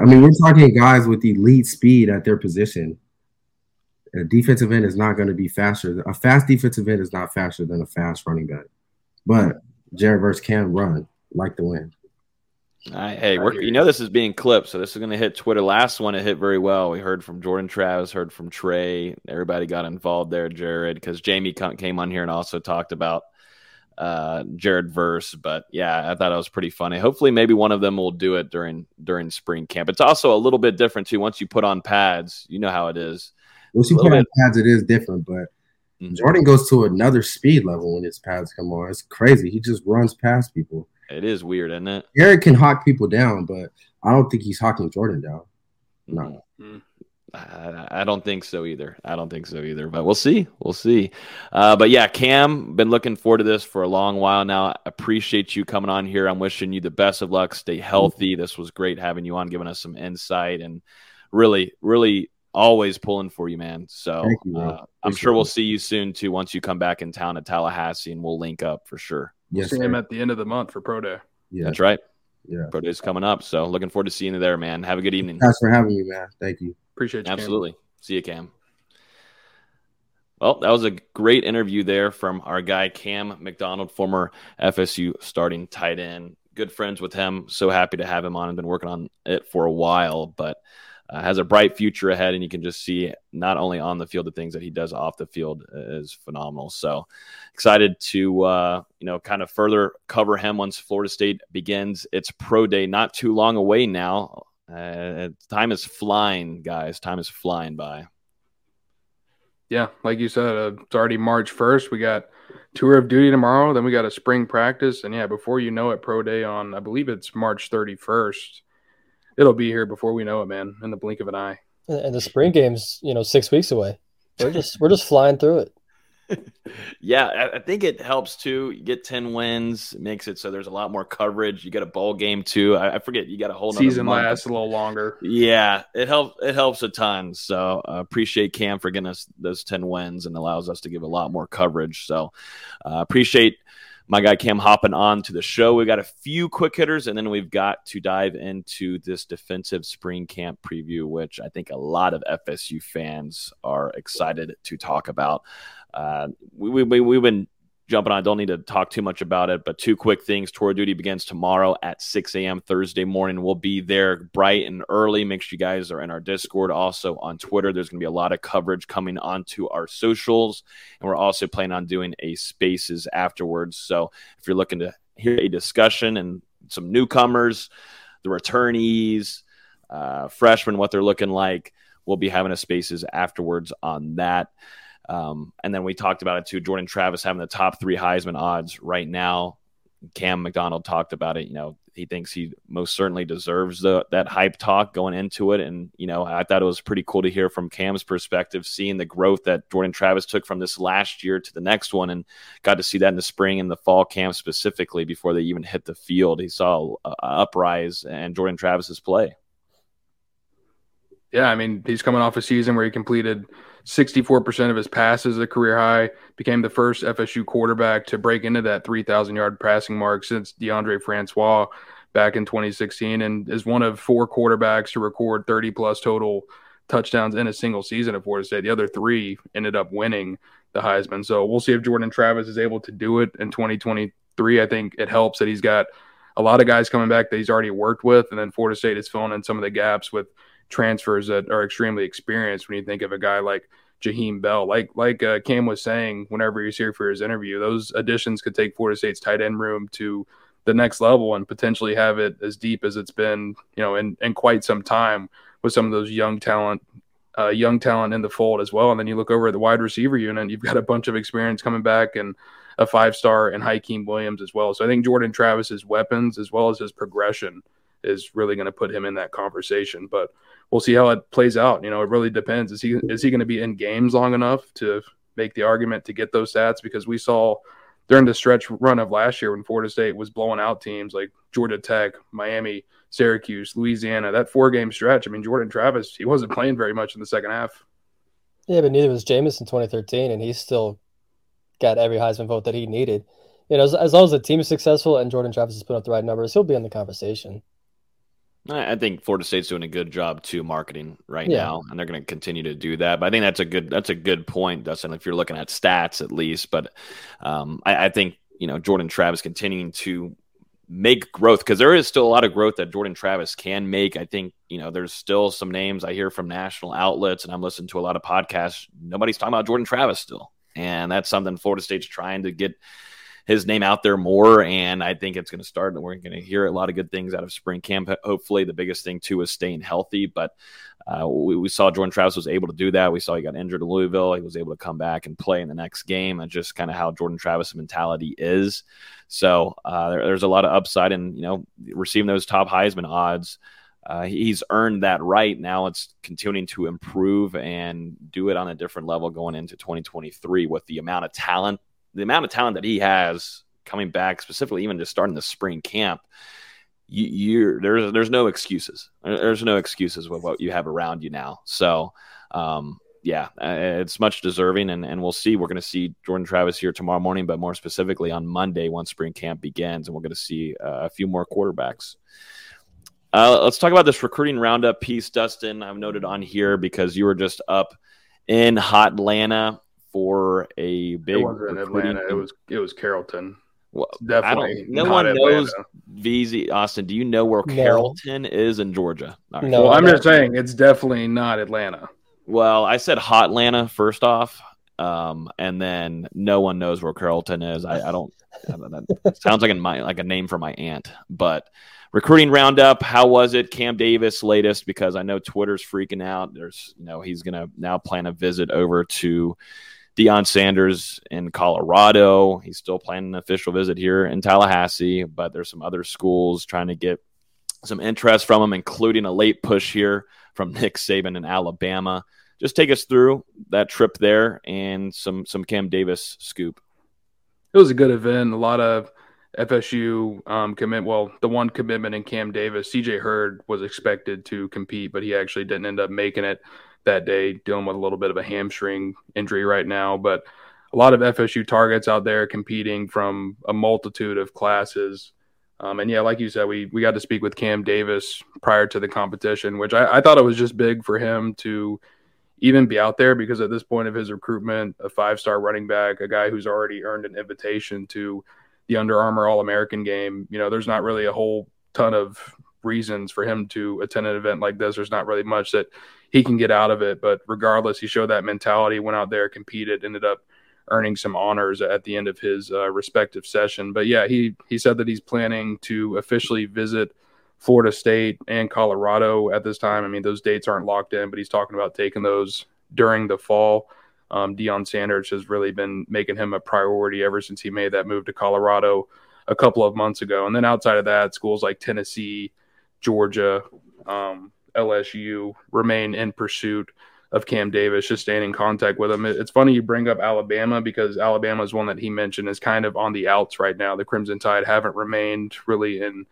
I mean, we're talking guys with elite speed at their position. A defensive end is not going to be faster. A fast defensive end is not faster than a fast running back. But Jared Verse can run like the wind. All right, hey, we're, you know this is being clipped, so this is going to hit Twitter. Last one it hit very well. We heard from Jordan Travis, heard from Trey. Everybody got involved there, Jared, because Jamie came on here and also talked about uh, Jared Verse. But yeah, I thought it was pretty funny. Hopefully, maybe one of them will do it during during spring camp. It's also a little bit different too. Once you put on pads, you know how it is. Once you A little put on bit. pads, it is different. But Mhm. Jordan goes to another speed level when his pads come on. It's crazy. He just runs past people. It is weird, isn't it? Eric can hawk people down, but I don't think he's hawking Jordan down. No. I, I don't think so either. I don't think so either. But we'll see. We'll see. Uh, but yeah, Cam, been looking forward to this for a long while now. Appreciate you coming on here. I'm wishing you the best of luck. Stay healthy. This was great having you on, giving us some insight and really, really always pulling for you, man. So you, man. uh, I'm sure we'll see you soon too once you come back in town at Tallahassee and we'll link up for sure. Yes, See him at the end of the month for Pro Day. Yeah. That's right. Yeah. Pro Day's coming up. So looking forward to seeing you there, man. Have a good evening. Thanks for having me, man. Thank you. Appreciate you. Cam. Absolutely. See you, Cam. Well, that was a great interview there from our guy Cam McDonald, former FSU starting tight end. Good friends with him. So happy to have him on. I've been working on it for a while, but uh, has a bright future ahead, and you can just see not only on the field the things that he does off the field is phenomenal. So excited to uh, you know kind of further cover him once Florida State begins its pro day, not too long away now. Uh, time is flying, guys. Time is flying by. Yeah, like you said, uh, it's already March first. We got tour of duty tomorrow. Then we got a spring practice, and yeah, before you know it, pro day on I believe it's March thirty first it'll be here before we know it, man, in the blink of an eye. And the spring game's, you know, six weeks away. We're just we're just flying through it. yeah, I think it helps too. You get ten wins, makes it so there's a lot more coverage. You get a bowl game too. I, I forget you got a whole season lasts a little longer. Yeah, it helps. It helps a ton. So uh, appreciate Cam for getting us those ten wins and allows us to give a lot more coverage. So uh, appreciate my guy Cam hopping on to the show. We've got a few quick hitters, and then we've got to dive into this defensive spring camp preview, which I think a lot of FSU fans are excited to talk about. Uh, we, we, we've been jumping on. Don't need to talk too much about it, but two quick things. Tour duty begins tomorrow at 6 a.m. Thursday morning. We'll be there bright and early. Make sure you guys are in our Discord, also on Twitter. There's going to be a lot of coverage coming onto our socials, and we're also planning on doing a spaces afterwards. So if you're looking to hear a discussion and some newcomers, the returnees, uh, freshmen, what they're looking like, we'll be having a spaces afterwards on that. Um, and then we talked about it too. Jordan Travis having the top three Heisman odds right now. Cam McDonald talked about it. You know, he thinks he most certainly deserves the that hype talk going into it. And you know, I thought it was pretty cool to hear from Cam's perspective, seeing the growth that Jordan Travis took from this last year to the next one, and got to see that in the spring and the fall camp specifically before they even hit the field. He saw a, uprise and Jordan Travis's play. Yeah, I mean, he's coming off a season where he completed 64% of his passes, a career high, became the first FSU quarterback to break into that 3,000 yard passing mark since Deondre Francois back in 2016, and is one of four quarterbacks to record 30 plus total touchdowns in a single season at Florida State. The other three ended up winning the Heisman. So we'll see if Jordan Travis is able to do it in 2023. I think it helps that he's got a lot of guys coming back that he's already worked with, and then Florida State is filling in some of the gaps with transfers that are extremely experienced when you think of a guy like Jaheim Bell. Like like uh, Cam was saying whenever he was here for his interview, those additions could take Florida State's tight end room to the next level and potentially have it as deep as it's been, you know, in, in quite some time with some of those young talent, uh, young talent in the fold as well. And then you look over at the wide receiver unit, you've got a bunch of experience coming back and a five star and Hykeem Williams as well. So I think Jordan Travis's weapons as well as his progression is really going to put him in that conversation. But we'll see how it plays out. You know, it really depends. Is he is he going to be in games long enough to make the argument to get those stats? Because we saw during the stretch run of last year when Florida State was blowing out teams like Georgia Tech, Miami, Syracuse, Louisiana, that four game stretch. I mean, Jordan Travis, he wasn't playing very much in the second half. Yeah, but neither was Jameis in 2013, and he still got every Heisman vote that he needed. You know, as, as long as the team is successful and Jordan Travis is putting up the right numbers, he'll be in the conversation. I think Florida State's doing a good job too marketing right yeah. now, and they're going to continue to do that. But I think that's a good that's a good point, Dustin. If you're looking at stats, at least, but um, I, I, think you know Jordan Travis continuing to make growth because there is still a lot of growth that Jordan Travis can make. I think you know there's still some names I hear from national outlets, and I'm listening to a lot of podcasts. Nobody's talking about Jordan Travis still, and that's something Florida State's trying to get his name out there more. And I think it's going to start, and we're going to hear a lot of good things out of spring camp. Hopefully, the biggest thing too is staying healthy. But uh, we, we, saw Jordan Travis was able to do that. We saw he got injured in Louisville. He was able to come back and play in the next game, and just kind of how Jordan Travis' mentality is. So uh, there, there's a lot of upside, and you know, receiving those top Heisman odds. Uh, he's earned that right. Now it's continuing to improve and do it on a different level going into 2023 with the amount of talent the amount of talent that he has coming back, specifically even just starting the spring camp, you, you're there's there's no excuses. There's no excuses with what you have around you now. So, um, yeah, uh, it's much deserving, and, and we'll see. We're going to see Jordan Travis here tomorrow morning, but more specifically on Monday once spring camp begins, and we're going to see uh, a few more quarterbacks. Uh, let's talk about this recruiting roundup piece, Dustin. I've noted on here because you were just up in Hot Atlanta for a big. It wasn't in Atlanta. It was it was Carrollton. Well, Definitely I don't, no not one knows Atlanta. Veazey Austin. Do you know where No. Carrollton is in Georgia? All right. No. well, I'm not- just saying it's definitely not Atlanta. Well, I said Hot Atlanta first off, um, and then no one knows where Carrollton is. I, I don't. I don't know. That sounds like a my, like a name for my aunt. But recruiting roundup, how was it? Kam Davis latest because I know Twitter's freaking out. There's you know he's gonna now plan a visit over to Deion Sanders in Colorado. He's still planning an official visit here in Tallahassee, but there's some other schools trying to get some interest from him, including a late push here from Nick Saban in Alabama. Just take us through that trip there and some some Kam Davis scoop. It was a good event. A lot of FSU um, commit. Well, the one commitment in Kam Davis, CJ Hurd was expected to compete, but he actually didn't end up making it that day, dealing with a little bit of a hamstring injury right now. But a lot of FSU targets out there competing from a multitude of classes. Um, and yeah, like you said, we we got to speak with Kam Davis prior to the competition, which I, I thought it was just big for him to even be out there because at this point of his recruitment, a five star running back, a guy who's already earned an invitation to the Under Armour All American game, you know, there's not really a whole ton of reasons for him to attend an event like this. There's not really much that he can get out of it. But regardless, he showed that mentality, went out there, competed, ended up earning some honors at the end of his uh, respective session. But yeah, he he said that he's planning to officially visit Florida State and Colorado at this time. I mean, those dates aren't locked in, but he's talking about taking those during the fall. Um, Deion Sanders has really been making him a priority ever since he made that move to Colorado a couple of months ago. And then outside of that, schools like Tennessee, Georgia, um, LSU remain in pursuit of Kam Davis, just staying in contact with him. It's funny you bring up Alabama because Alabama is one that he mentioned is kind of on the outs right now. The Crimson Tide haven't remained really in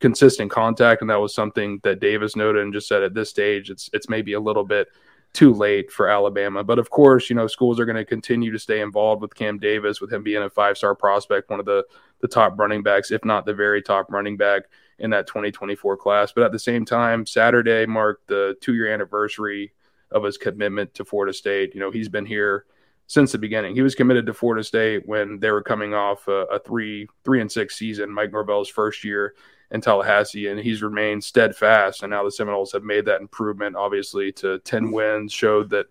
consistent contact, and that was something that Davis noted and just said at this stage it's it's maybe a little bit too late for Alabama. But of course, you know, schools are going to continue to stay involved with Kam Davis, with him being a five star prospect, one of the the top running backs, if not the very top running back in that 2024 class. But at the same time, Saturday marked the two year anniversary of his commitment to Florida State. You know, he's been here since the beginning. He was committed to Florida State when they were coming off a, a three three and six season, Mike Norvell's first year in Tallahassee, and he's remained steadfast. And now the Seminoles have made that improvement, obviously, to 10 wins, showed that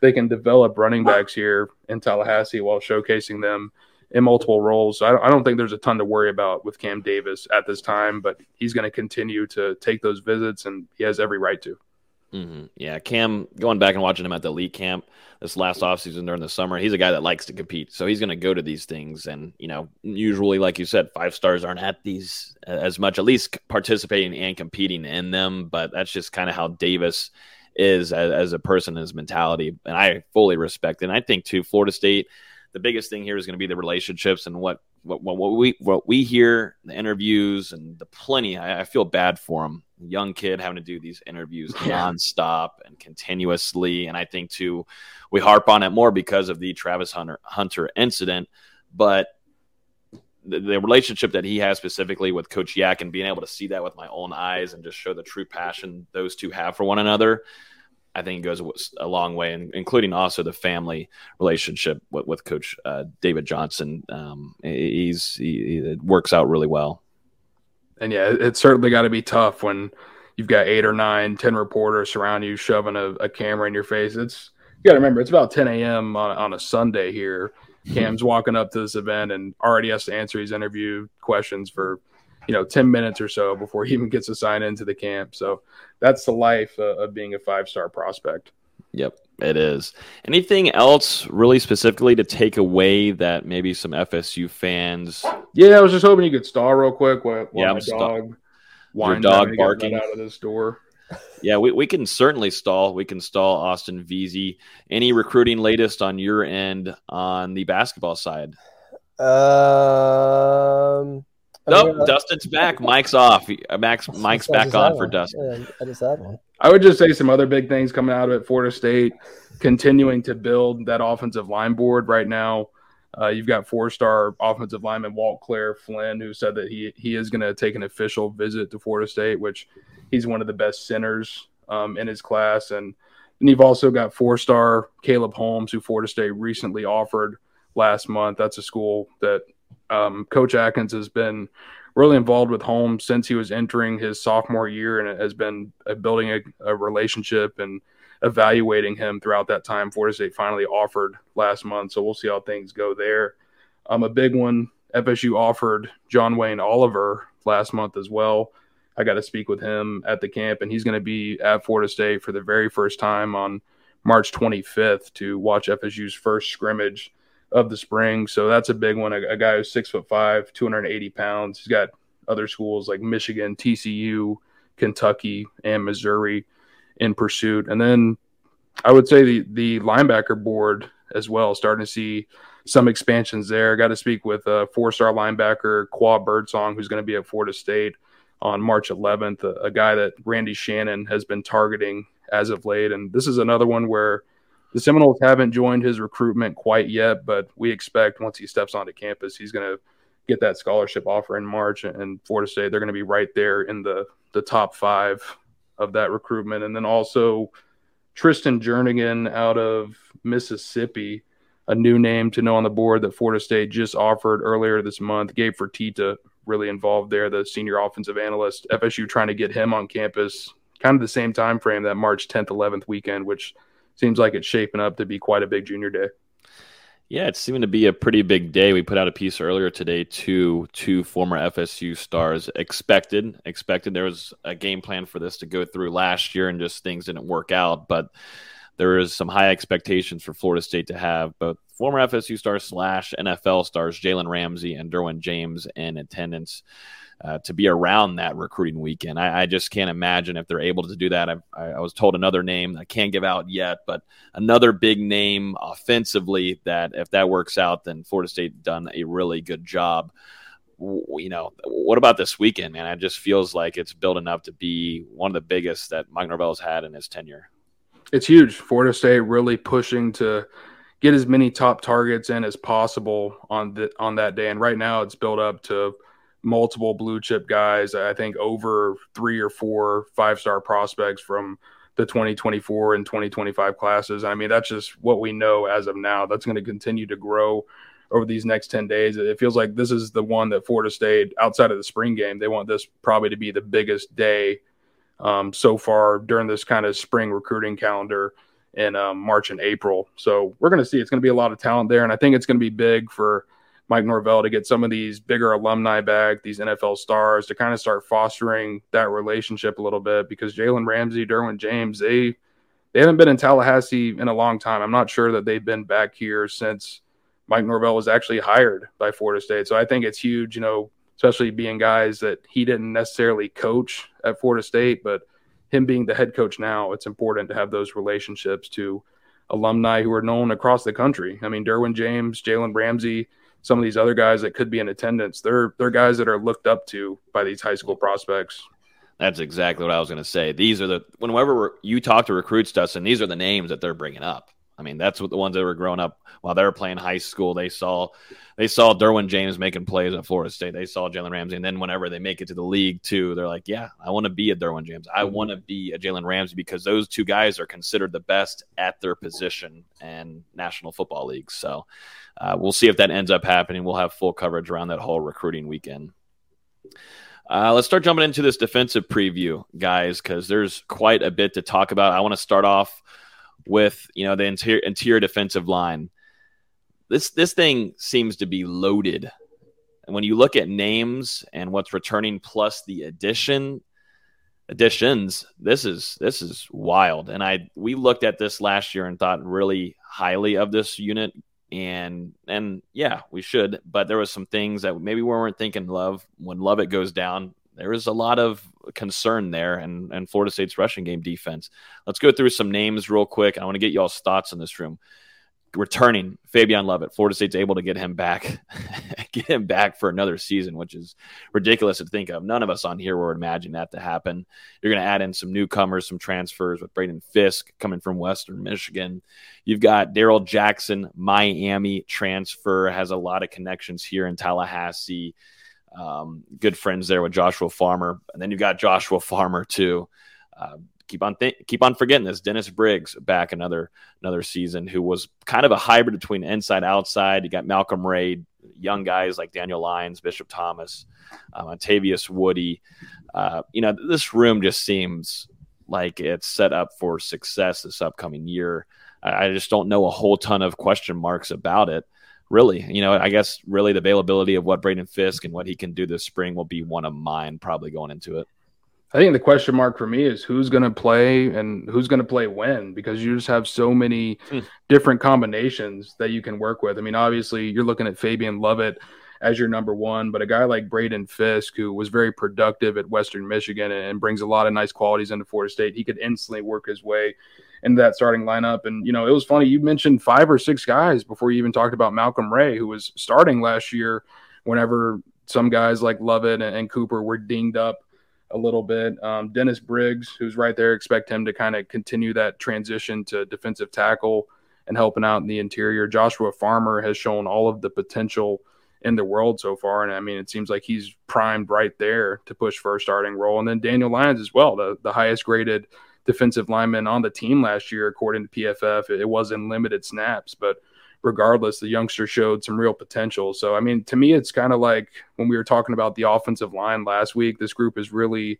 they can develop running backs here in Tallahassee while showcasing them in multiple roles. So I, I don't think there's a ton to worry about with Kam Davis at this time, but he's going to continue to take those visits, and he has every right to. hmm Yeah, Cam, going back and watching him at the elite camp this last offseason during the summer, he's a guy that likes to compete. So he's going to go to these things. And, you know, usually, like you said, five stars aren't at these as much, at least participating and competing in them. But that's just kind of how Davis is as, as a person, his mentality. And I fully respect it. And I think, too, Florida State, the biggest thing here is going to be the relationships and what. What, what, what we what we hear the interviews and the plenty I, I feel bad for him young kid having to do these interviews Yeah. nonstop and continuously. And I think too, we harp on it more because of the Travis Hunter Hunter incident, but the, the relationship that he has specifically with Coach Yak and being able to see that with my own eyes and just show the true passion those two have for one another. I think it goes a long way, and including also the family relationship with, with Coach uh, David Johnson. Um, he's he, it works out really well. And yeah, it's certainly got to be tough when you've got eight or nine, ten reporters surrounding you, shoving a, a camera in your face. It's you got to remember it's about 10 a.m. On, on a Sunday here. Cam's walking up to this event and already has to answer his interview questions for you know 10 minutes or so before he even gets assigned into the camp. So that's the life uh, of being a five star prospect. Yep, it is. Anything else really specifically to take away that maybe some FSU fans? Yeah, I was just hoping you could stall real quick while, while Yeah, my I'm dog Your dog out to get let barking. out of this door. Yeah, we, we can certainly stall. We can stall Austin Veazey. Any recruiting latest on your end on the basketball side? Um, I Nope, mean, uh, Dustin's back. Mike's off. Uh, Max, Mike's back on had for one. Dustin. Yeah, I just had one. I would just say some other big things coming out of it. Florida State continuing to build that offensive line board right now. Uh, you've got four-star offensive lineman Walt Claire Flynn, who said that he he is going to take an official visit to Florida State, which he's one of the best centers um, in his class. And and you've also got four-star Caleb Holmes, who Florida State recently offered last month. That's a school that Um, Coach Atkins has been really involved with Holmes since he was entering his sophomore year and has been uh, building a, a, relationship and evaluating him throughout that time. Florida State finally offered last month, so we'll see how things go there. Um, a big one, FSU offered John Wayne Oliver last month as well. I got to speak with him at the camp, and he's going to be at Florida State for the very first time on March 25th to watch FSU's first scrimmage of the spring. So that's a big one. A, a guy who's six foot five, 280 pounds. He's got other schools like Michigan, TCU, Kentucky, and Missouri in pursuit. And then I would say the the linebacker board as well, starting to see some expansions there. Got to speak with a four star linebacker, Qua Birdsong, who's going to be at Florida State on March 11th, a, a, guy that Randy Shannon has been targeting as of late. And this is another one where the Seminoles haven't joined his recruitment quite yet, but we expect once he steps onto campus, he's going to get that scholarship offer in March. And Florida State, they're going to be right there in the the top five of that recruitment. And then also Tristan Jernigan out of Mississippi, a new name to know on the board that Florida State just offered earlier this month. Gabe Fertitta really involved there, the senior offensive analyst. FSU trying to get him on campus, kind of the same time frame that March 10th, 11th weekend, which seems like it's shaping up to be quite a big junior day. Yeah, it's seeming to be a pretty big day. We put out a piece earlier today to two former FSU stars expected. Expected there was a game plan for this to go through last year and just things didn't work out. But there is some high expectations for Florida State to have both former FSU stars slash NFL stars Jalen Ramsey and Derwin James in attendance uh, to be around that recruiting weekend. I, I, just can't imagine if they're able to do that. I, I, was told another name I can't give out yet, but another big name offensively that if that works out, then Florida State done a really good job. You know, what about this weekend, man? It just feels like it's building up to be one of the biggest that Mike Norvell's had in his tenure. It's huge. Florida State really pushing to get as many top targets in as possible on the on that day. And right now, it's built up to multiple blue chip guys. I think over three or four five star prospects from the 2024 and 2025 classes. I mean, that's just what we know as of now. That's going to continue to grow over these next 10 days. It feels like this is the one that Florida State, outside of the spring game, they want this probably to be the biggest day um, so far during this kind of spring recruiting calendar in um, March and April. So we're going to see it's going to be a lot of talent there. And I think it's going to be big for Mike Norvell to get some of these bigger alumni back, these NFL stars, to kind of start fostering that relationship a little bit because Jalen Ramsey, Derwin James, they they haven't been in Tallahassee in a long time. I'm not sure that they've been back here since Mike Norvell was actually hired by Florida State. So I think it's huge, you know, especially being guys that he didn't necessarily coach at Florida State, but him being the head coach now, it's important to have those relationships to alumni who are known across the country. I mean, Derwin James, Jalen Ramsey, some of these other guys that could be in attendance. They're they're guys that are looked up to by these high school prospects. That's exactly what I was going to say. These are the whenever you talk to recruits, Dustin, these are the names that they're bringing up. I mean, that's what the ones that were growing up while they were playing high school. They saw they saw Derwin James making plays at Florida State. They saw Jalen Ramsey, and then whenever they make it to the league too, they're like, "Yeah, I want to be a Derwin James. I want to be a Jalen Ramsey because those two guys are considered the best at their position and National Football League." So uh, we'll see if that ends up happening. We'll have full coverage around that whole recruiting weekend. Uh, let's start jumping into this defensive preview, guys, because there's quite a bit to talk about. I want to start off with you know the interior, interior defensive line. This this thing seems to be loaded. And when you look at names and what's returning plus the addition additions, this is this is wild. And I we looked at this last year and thought really highly of this unit and and yeah, we should. But there was some things that maybe we weren't thinking love when Lovett goes down there is a lot of concern there and, and Florida State's rushing game defense. Let's go through some names real quick. I want to get y'all's thoughts in this room. Returning Fabian Lovett, Florida State's able to get him back, get him back for another season, which is ridiculous to think of. None of us on here were imagining that to happen. You're going to add in some newcomers, some transfers with Braden Fisk coming from Western Michigan. You've got Darrell Jackson, Miami transfer, has a lot of connections here in Tallahassee. Um, good friends there with Joshua Farmer, and then you've got Joshua Farmer too. Uh, keep on th- keep on forgetting this. Dennis Briggs back another another season, who was kind of a hybrid between inside outside. You got Malcolm Ray, young guys like Daniel Lyons, Bishop Thomas, um, Ontavious Woody. Uh, you know, this room just seems like it's set up for success this upcoming year. I, I just don't know a whole ton of question marks about it. Really, you know, I guess really the availability of what Braden Fisk and what he can do this spring will be one of mine probably going into it. I think the question mark for me is who's going to play and who's going to play when because you just have so many hmm. different combinations that you can work with. I mean, obviously, you're looking at Fabian Lovett as your number one, but a guy like Braden Fisk, who was very productive at Western Michigan and brings a lot of nice qualities into Florida State, he could instantly work his way into that starting lineup. And, you know, it was funny. You mentioned five or six guys before you even talked about Malcolm Ray, who was starting last year whenever some guys like Lovett and, and Cooper were dinged up a little bit. Um, Dennis Briggs, who's right there, expect him to kind of continue that transition to defensive tackle and helping out in the interior. Joshua Farmer has shown all of the potential in the world so far. And I mean, it seems like he's primed right there to push for a starting role. And then Daniel Lyons as well, the, the highest graded defensive lineman on the team last year, according to PFF. It was in limited snaps, but regardless, the youngster showed some real potential. So, I mean, to me, it's kind of like when we were talking about the offensive line last week, this group is really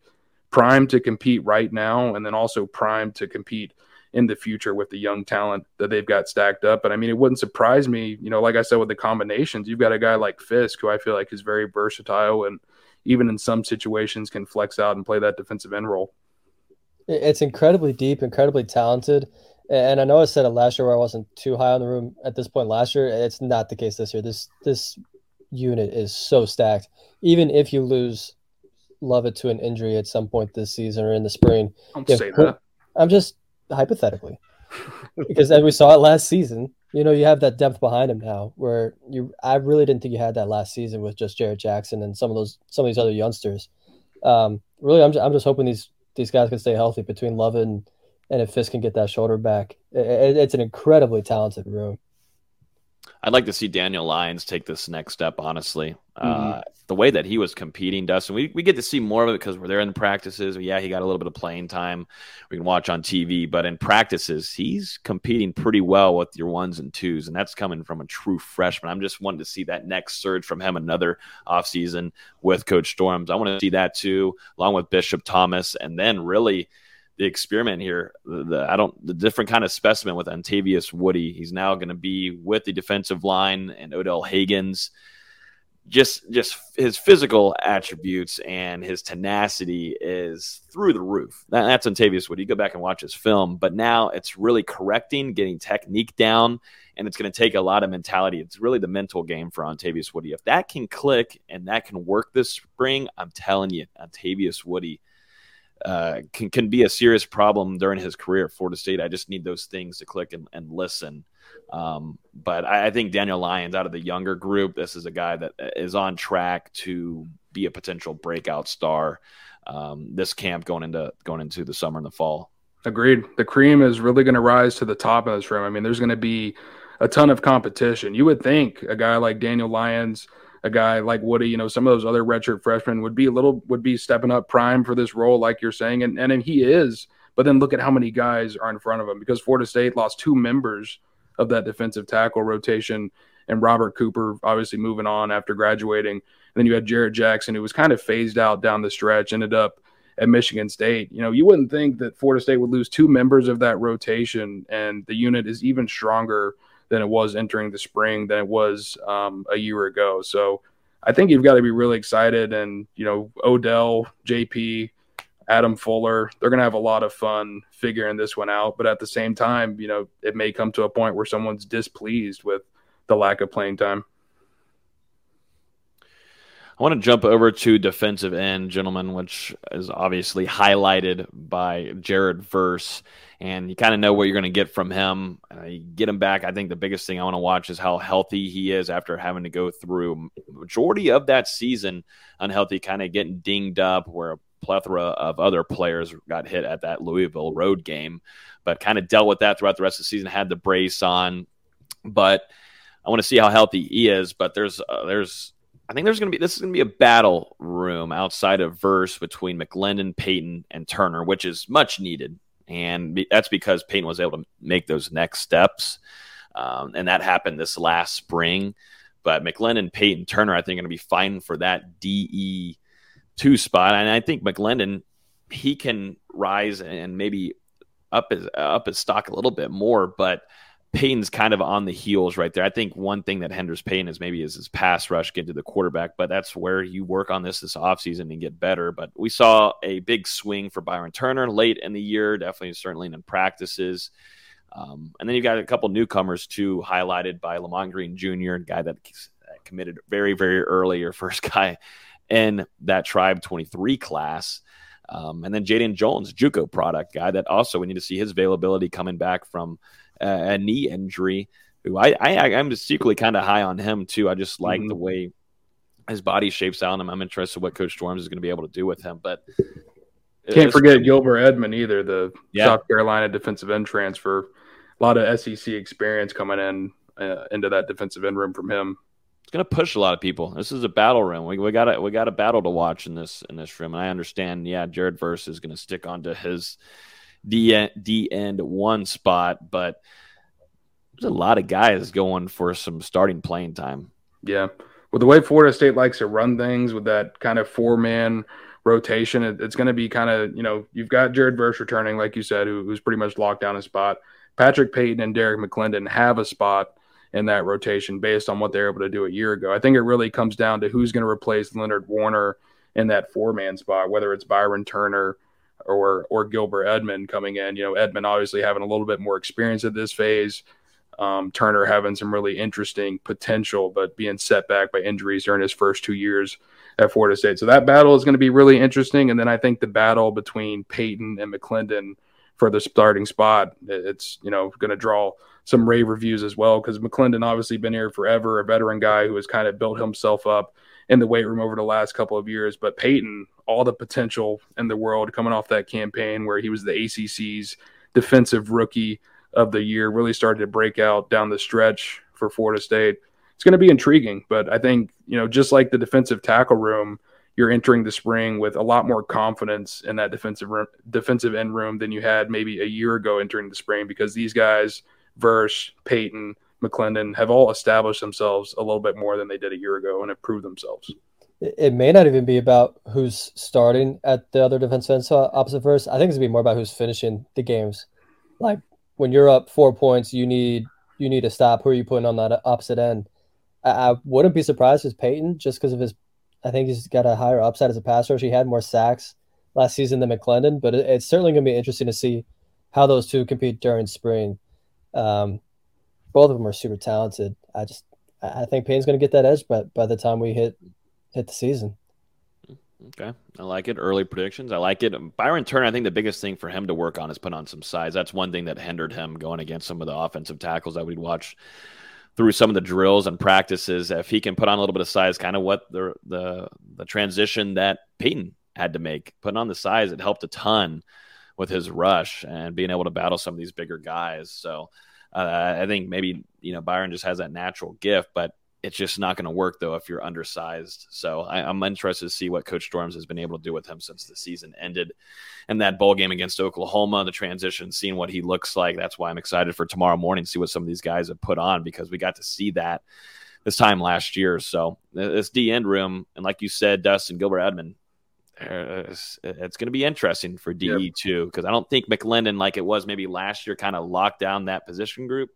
primed to compete right now and then also primed to compete in the future with the young talent that they've got stacked up. But I mean, it wouldn't surprise me, you know, like I said, with the combinations, you've got a guy like Fisk, who I feel like is very versatile and even in some situations can flex out and play that defensive end role. It's incredibly deep, incredibly talented. And I know I said it last year where I wasn't too high on the room at this point last year. It's not the case this year. This this unit is so stacked. Even if you lose Lovett to an injury at some point this season or in the spring. Don't say that. I'm just hypothetically. because as we saw it last season, you know, you have that depth behind him now where you I really didn't think you had that last season with just Jarrett Jackson and some of those some of these other youngsters. Um, really I'm just, I'm just hoping these these guys can stay healthy between Love and and if Fisk can get that shoulder back, it, it's an incredibly talented room. I'd like to see Daniel Lyons take this next step. Honestly, uh, mm-hmm. uh, the way that he was competing, Dustin, we, we get to see more of it because we're there in the practices. Yeah, he got a little bit of playing time. We can watch on TV, but in practices, he's competing pretty well with your ones and twos, and that's coming from a true freshman. I'm just wanting to see that next surge from him another offseason with Coach Storms. I want to see that too, along with Bishop Thomas, and then really the experiment here. The, the, I don't the different kind of specimen with Ontavious Woody. He's now going to be with the defensive line and Odell Haggins. Just just his physical attributes and his tenacity is through the roof. That, that's Ontavious Woody. You go back and watch his film, but now it's really correcting, getting technique down, and it's going to take a lot of mentality. It's really the mental game for Ontavious Woody. If that can click and that can work this spring, I'm telling you, Ontavious Woody – uh, can can be a serious problem during his career at Florida State. I just need those things to click and, and listen. Um, but I, I, think Daniel Lyons out of the younger group, this is a guy that is on track to be a potential breakout star. Um, this camp going into going into the summer and the fall. Agreed. The cream is really going to rise to the top of this room. I mean, there's going to be a ton of competition. You would think a guy like Daniel Lyons a guy like Woody, you know, some of those other redshirt freshmen would be a little would be stepping up prime for this role, like you're saying, and and he is. But then look at how many guys are in front of him because Florida State lost two members of that defensive tackle rotation, and Robert Cooper obviously moving on after graduating. And then you had Jarrett Jackson, who was kind of phased out down the stretch, ended up at Michigan State. You know, you wouldn't think that Florida State would lose two members of that rotation, and the unit is even stronger than it was entering the spring than it was um, a year ago. So I think you've got to be really excited. And, you know, Odell, JP, Adam Fuller, they're going to have a lot of fun figuring this one out. But at the same time, you know, it may come to a point where someone's displeased with the lack of playing time. I want to jump over to defensive end, gentlemen, which is obviously highlighted by Jared Verse and you kind of know what you're going to get from him. Uh, you get him back. I think the biggest thing I want to watch is how healthy he is after having to go through majority of that season unhealthy, kind of getting dinged up, where a plethora of other players got hit at that Louisville road game, but kind of dealt with that throughout the rest of the season. Had the brace on, but I want to see how healthy he is. But there's uh, there's I think there's going to be this is going to be a battle room outside of verse between McLendon, Payton, and Turner, which is much needed and that's because Payton was able to make those next steps, um, and that happened this last spring. But McLendon, Payton, Turner, I think, are going to be fighting for that DE two spot, and I think McLendon he can rise and maybe up his up his stock a little bit more, but Payton's kind of on the heels right there. I think one thing that hinders Payton is maybe is his pass rush get to the quarterback, but that's where you work on this this offseason and get better. But we saw a big swing for Byron Turner late in the year, definitely certainly in practices. Um, and then you got a couple newcomers too, highlighted by Lamont Green Jr., a guy that committed very, very early, your first guy in that Tribe 23 class. Um, and then Jaden Jones, JUCO product guy that also we need to see his availability coming back from a knee injury. Who I, I I'm secretly kind of high on him too. I just like mm-hmm. the way his body shapes out, and I'm interested in what Coach Storms is going to be able to do with him. But can't forget Gilbert Edmond either, the yeah. South Carolina defensive end transfer. A lot of SEC experience coming in uh, into that defensive end room from him. It's going to push a lot of people. This is a battle room. We, we got we got a battle to watch in this in this room, and I understand. Yeah, Jared Verse is going to stick onto his D D uh, end one spot, but there's a lot of guys going for some starting playing time. Yeah, Well, the way Florida State likes to run things with that kind of four man rotation, it, it's going to be kind of you know you've got Jared Verse returning, like you said, who, who's pretty much locked down a spot. Patrick Payton and Derrick McLendon have a spot in that rotation based on what they're able to do a year ago. I think it really comes down to who's going to replace Leonard Warner in that four man spot, whether it's Byron Turner or or Gilbert Edmond coming in. You know, Edmond obviously having a little bit more experience at this phase. Um, Turner having some really interesting potential, but being set back by injuries during his first two years at Florida State. So that battle is going to be really interesting. And then I think the battle between Payton and McLendon for the starting spot, it's you know going to draw some rave reviews as well because McLendon obviously been here forever, a veteran guy who has kind of built himself up in the weight room over the last couple of years. But Payton, all the potential in the world coming off that campaign where he was the ACC's defensive rookie of the year, really started to break out down the stretch for Florida State. It's going to be intriguing, but I think, you know, just like the defensive tackle room, you're entering the spring with a lot more confidence in that defensive room, defensive end room than you had maybe a year ago entering the spring because these guys, Verse, Payton, McLendon, have all established themselves a little bit more than they did a year ago and have proved themselves it may not even be about who's starting at the other defense end so opposite Verse. I think it's gonna be more about who's finishing the games. Like when you're up four points, you need you need to stop. Who are you putting on that opposite end? I, I wouldn't be surprised if Payton, just because of his. I think he's got a higher upside as a passer. He had more sacks last season than McLendon, but it, it's certainly to be interesting to see how those two compete during spring. Um, both of them are super talented. I just I think Payton's going to get that edge, but by the time we hit hit the season. Okay. I like it. Early predictions. I like it. Byron Turner, I think the biggest thing for him to work on is put on some size. That's one thing that hindered him going against some of the offensive tackles that we'd watch through some of the drills and practices. If he can put on a little bit of size, kind of what the the the transition that Payton had to make, putting on the size, it helped a ton with his rush and being able to battle some of these bigger guys. So uh, I think maybe you know Byron just has that natural gift, but it's just not going to work though if you're undersized. So I, am interested to see what Coach Storms has been able to do with him since the season ended, and that bowl game against Oklahoma, the transition, seeing what he looks like. That's why I'm excited for tomorrow morning, to see what some of these guys have put on because we got to see that this time last year. So this D end room, and like you said, Dustin Gilbert Edmond. Uh, it's, it's going to be interesting for DE yep. too because I don't think McLendon, like it was maybe last year, kind of locked down that position group.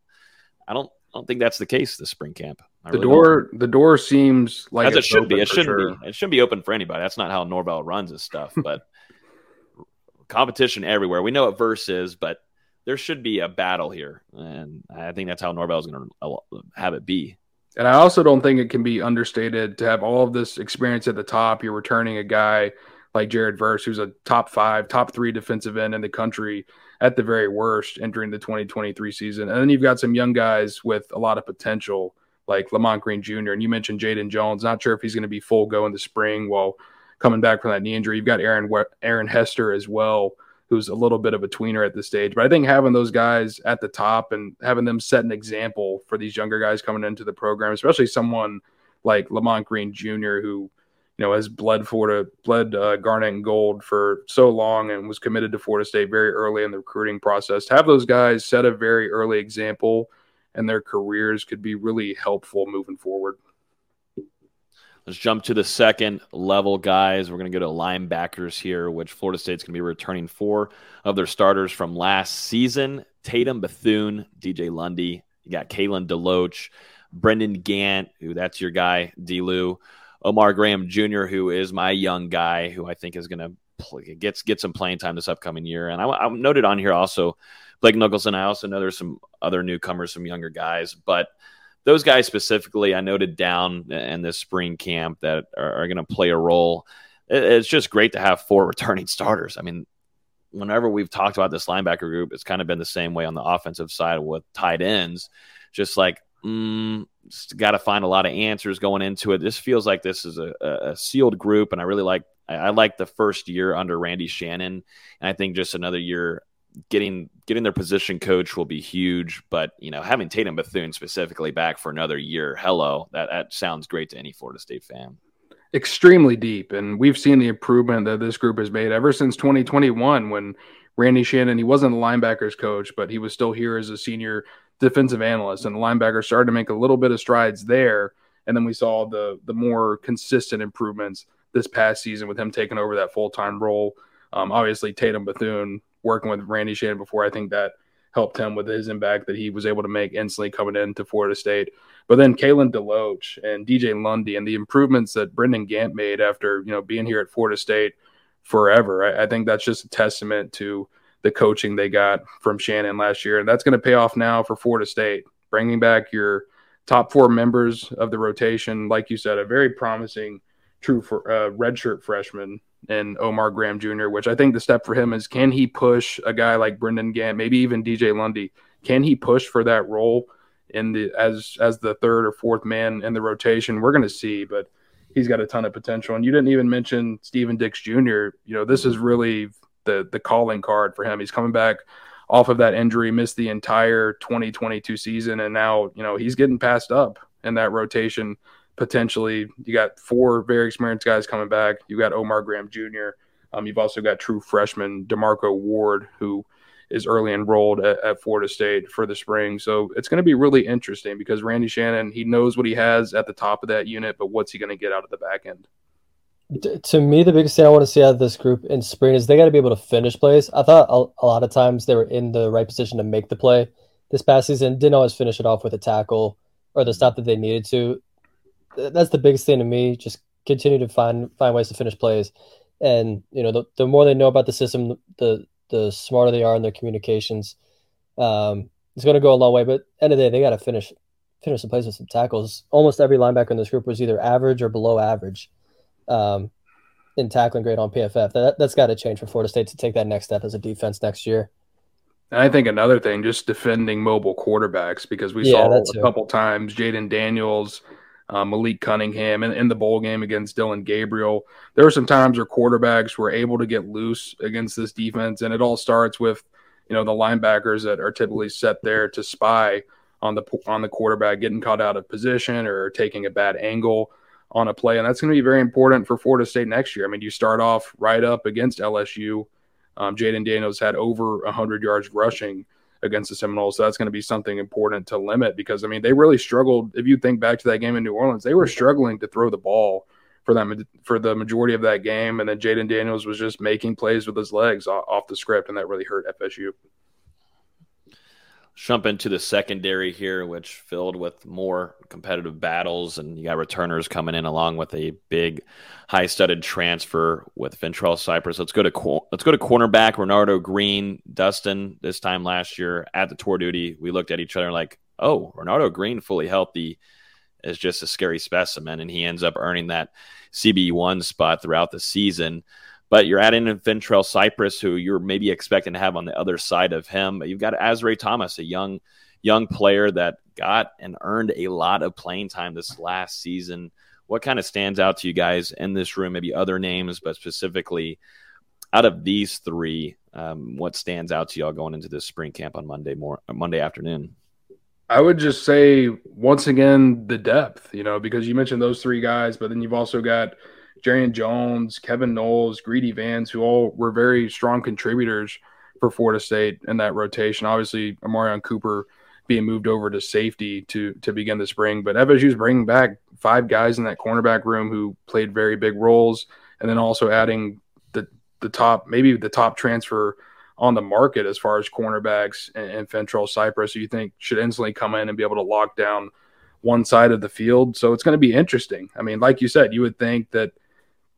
I don't I don't think that's the case this spring camp. I the really door, don't. the door seems like as it should be. It shouldn't sure. be. It shouldn't be open for anybody. That's not how Norvell runs his stuff. But competition everywhere. We know what Verse is, but there should be a battle here, and I think that's how Norvell is going to uh, have it be. And I also don't think it can be understated to have all of this experience at the top. You're returning a guy like Jared Verse, who's a top five, top three defensive end in the country at the very worst entering the 2023 season. And then you've got some young guys with a lot of potential, like Lamont Green Jr. And you mentioned Jaden Jones. Not sure if he's going to be full go in the spring while coming back from that knee injury. You've got Aaron Aaron Hester as well, who's a little bit of a tweener at this stage. But I think having those guys at the top and having them set an example for these younger guys coming into the program, especially someone like Lamont Green Jr., who you know, has bled Florida, bled uh, Garnet and Gold for so long and was committed to Florida State very early in the recruiting process. To have those guys set a very early example and their careers could be really helpful moving forward. Let's jump to the second level, guys. We're going to go to linebackers here, which Florida State's going to be returning four of their starters from last season Tatum Bethune, DJ Lundy. You got Kalen DeLoach, Brendan Gant, who that's your guy, D. Lou. Omar Graham Jr., who is my young guy, who I think is going to play, get, get some playing time this upcoming year. And I, I noted on here also Blake Nichelson. I also know there's some other newcomers, some younger guys, but – those guys specifically, I noted down in this spring camp that are, are going to play a role. It, it's just great to have four returning starters. I mean, whenever we've talked about this linebacker group, it's kind of been the same way on the offensive side with tight ends. Just like, mm, got to find a lot of answers going into it. This feels like this is a, a sealed group, and I really like I like the first year under Randy Shannon, and I think just another year getting getting their position coach will be huge. But you know, having Tatum Bethune specifically back for another year, hello, that that sounds great to any Florida State fan. Extremely deep, and we've seen the improvement that this group has made ever since 2021 when Randy Shannon he wasn't the linebackers coach, but he was still here as a senior defensive analyst, and the linebackers started to make a little bit of strides there. And then we saw the the more consistent improvements this past season with him taking over that full time role. Um, obviously, Tatum Bethune working with Randy Shannon before, I think that helped him with his impact that he was able to make instantly coming into Florida State. But then Kalen DeLoach and DJ Lundy and the improvements that Brendan Gant made after you know being here at Florida State forever, I, I think that's just a testament to the coaching they got from Shannon last year, and that's going to pay off now for Florida State, bringing back your top four members of the rotation, like you said, a very promising true for uh, redshirt freshman and Omar Graham Jr., which I think the step for him is can he push a guy like Brendan Gant, maybe even DJ Lundy? Can he push for that role in the as as the third or fourth man in the rotation? We're gonna see, but he's got a ton of potential. And you didn't even mention Steven Dix Jr. You know, this is really the the calling card for him. He's coming back off of that injury, missed the entire 2022 season, and now you know he's getting passed up in that rotation potentially. You got four very experienced guys coming back. You got Omar Graham Jr. Um, you've also got true freshman Demarco Ward, who is early enrolled at, at Florida State for the spring. So it's going to be really interesting because Randy Shannon, he knows what he has at the top of that unit, but what's he going to get out of the back end? To me, the biggest thing I want to see out of this group in spring is they got to be able to finish plays. I thought a, a lot of times they were in the right position to make the play this past season, didn't always finish it off with a tackle or the stop that they needed to that's the biggest thing to me. Just continue to find find ways to finish plays, and you know the, the more they know about the system, the the smarter they are in their communications. Um, it's going to go a long way. But end of the day, they got to finish finish the plays with some tackles. Almost every linebacker in this group was either average or below average um, in tackling grade on PFF. That that's got to change for Florida State to take that next step as a defense next year. And I think another thing, just defending mobile quarterbacks, because we yeah, saw a couple times Jayden Daniels uh, Malik Cunningham in, in the bowl game against Dillon Gabriel. There were some times where quarterbacks were able to get loose against this defense, and it all starts with you know the linebackers that are typically set there to spy on the on the quarterback getting caught out of position or taking a bad angle on a play, and that's going to be very important for Florida State next year. I mean, you start off right up against LSU. Um, Jayden Daniels had over 100 yards rushing against the Seminoles. So that's going to be something important to limit because I mean they really struggled. If you think back to that game in New Orleans, they were struggling to throw the ball for them for the majority of that game, and then Jayden Daniels was just making plays with his legs off the script, and that really hurt FSU jump into the secondary here, which filled with more competitive battles, and you got returners coming in along with a big, high-studded transfer with Fentrell Cypress. Let's go to let's go to cornerback Renardo Green, Dustin. This time last year at the tour duty, we looked at each other like, "Oh, Renardo Green, fully healthy." Is just a scary specimen, and he ends up earning that CB one spot throughout the season. But you're adding in Fentrell Cypress, who you're maybe expecting to have on the other side of him. You've got Azareye'h Thomas, a young young player that got and earned a lot of playing time this last season. What kind of stands out to you guys in this room? Maybe other names, but specifically out of these three, um, what stands out to y'all going into this spring camp on Monday more Monday afternoon? I would just say once again the depth, you know, because you mentioned those three guys, but then you've also got Jarrian Jones, Kevin Knowles, Greedy Vance, who all were very strong contributors for Florida State in that rotation. Obviously, Amarion Cooper being moved over to safety to to begin the spring. But FSU's bringing back five guys in that cornerback room who played very big roles, and then also adding the the top maybe the top transfer on the market as far as cornerbacks and, and Fentrell Cypress, who you think should instantly come in and be able to lock down one side of the field. So it's going to be interesting. I mean, like you said, you would think that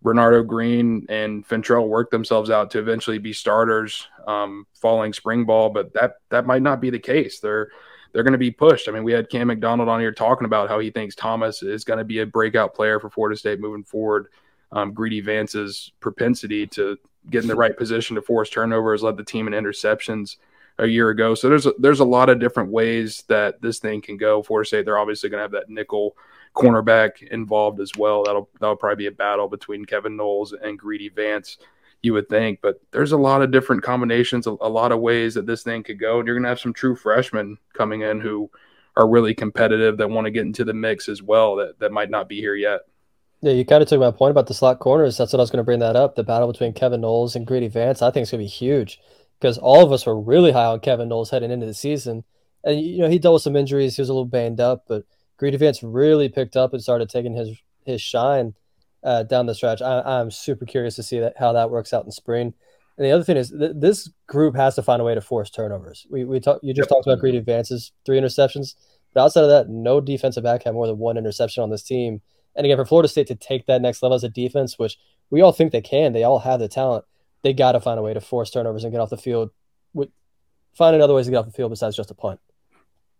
Renardo Green and Fentrell work themselves out to eventually be starters um, following spring ball, but that that might not be the case. They're they're going to be pushed. I mean, we had Cam McDonald on here talking about how he thinks Thomas is going to be a breakout player for Florida State moving forward. Um, Greedy Vance's propensity to get in the right position to force turnovers led the team in interceptions a year ago. So there's a, there's a lot of different ways that this thing can go. Florida State they're obviously going to have that nickel cornerback involved as well. That'll that'll probably be a battle between Kevin Knowles and Greedy Vance, you would think. But there's a lot of different combinations, a, a lot of ways that this thing could go. And you're to have some true freshmen coming in who are really competitive that want to get into the mix as well. That that might not be here yet. Yeah, you kind of took my point about the slot corners. That's what I was going to bring that up. The battle between Kevin Knowles and Greedy Vance, I think it's going to be huge because all of us were really high on Kevin Knowles heading into the season. And, you know, he dealt with some injuries. He was a little banged up, but Greedy Vance really picked up and started taking his, his shine uh, down the stretch. I, am super curious to see that how that works out in spring. And the other thing is th- this group has to find a way to force turnovers. We, we talk, you just yep. talked about Greedy Vance's three interceptions. But outside of that, no defensive back had more than one interception on this team. And again, for Florida State to take that next level as a defense, which we all think they can, they all have the talent. They got to find a way to force turnovers and get off the field. Find another ways to get off the field besides just a punt.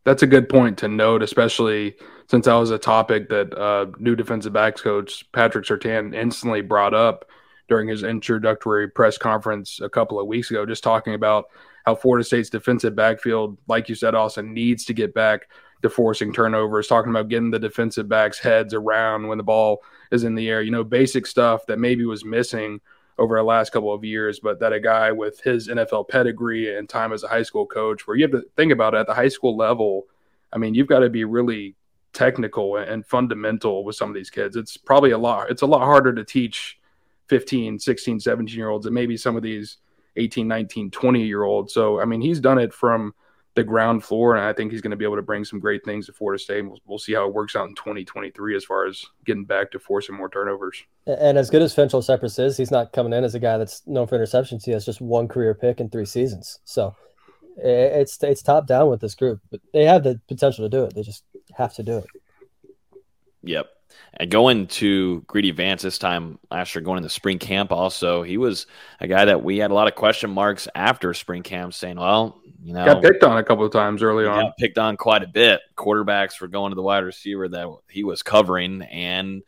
That's a good point to note, especially since that was a topic that uh, new defensive backs coach Patrick Surtain instantly brought up during his introductory press conference a couple of weeks ago, just talking about how Florida State's defensive backfield, like you said, Austin, needs to get back to forcing turnovers, talking about getting the defensive backs' heads around when the ball is in the air. You know, basic stuff that maybe was missing over the last couple of years, but that a guy with his NFL pedigree and time as a high school coach, where you have to think about it at the high school level, I mean, you've got to be really technical and fundamental with some of these kids. It's probably a lot, it's a lot harder to teach 15, 16, 17 year olds and maybe some of these 18, 19, 20 year olds. So, I mean, he's done it from the ground floor, and I think he's going to be able to bring some great things to Florida State. We'll, we'll, see how it works out in 2023 as far as getting back to forcing more turnovers. And as good as Fentrell Cypress is, he's not coming in as a guy that's known for interceptions. He has just one career pick in three seasons, so it's it's top down with this group. But they have the potential to do it. They just have to do it. Yep. And going to Greedy Vance this time last year, going into spring camp also, he was a guy that we had a lot of question marks after spring camp saying, well, you know, got picked on a couple of times early on. Got picked on quite a bit. Quarterbacks were going to the wide receiver that he was covering and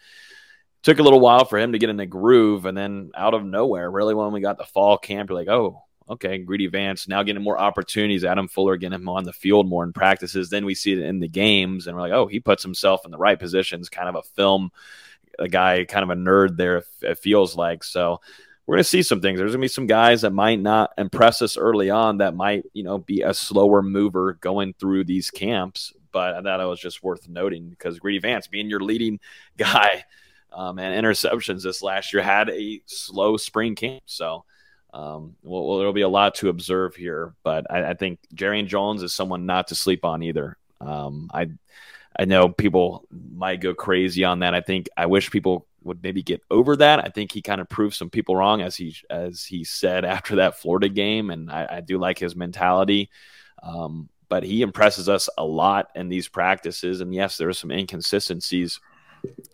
took a little while for him to get in the groove. And then out of nowhere, really, when we got the fall camp, you're like, oh, okay, Greedy Vance now getting more opportunities. Adam Fuller getting him on the field more in practices. Then we see it in the games, and we're like, oh, he puts himself in the right positions. Kind of a film, a guy, kind of a nerd there. It feels like so. We're going to see some things. There's going to be some guys that might not impress us early on. That might, you know, be a slower mover going through these camps. But I thought it was just worth noting because Greedy Vance, being your leading guy um, and interceptions this last year, had a slow spring camp. So um, well, well, there'll be a lot to observe here, but I, I think Jarrian Jones is someone not to sleep on either. Um, I I know people might go crazy on that. I think I wish people would maybe get over that. I think he kind of proved some people wrong, as he as he said after that Florida game, and I, I do like his mentality. Um, but he impresses us a lot in these practices, and yes, there are some inconsistencies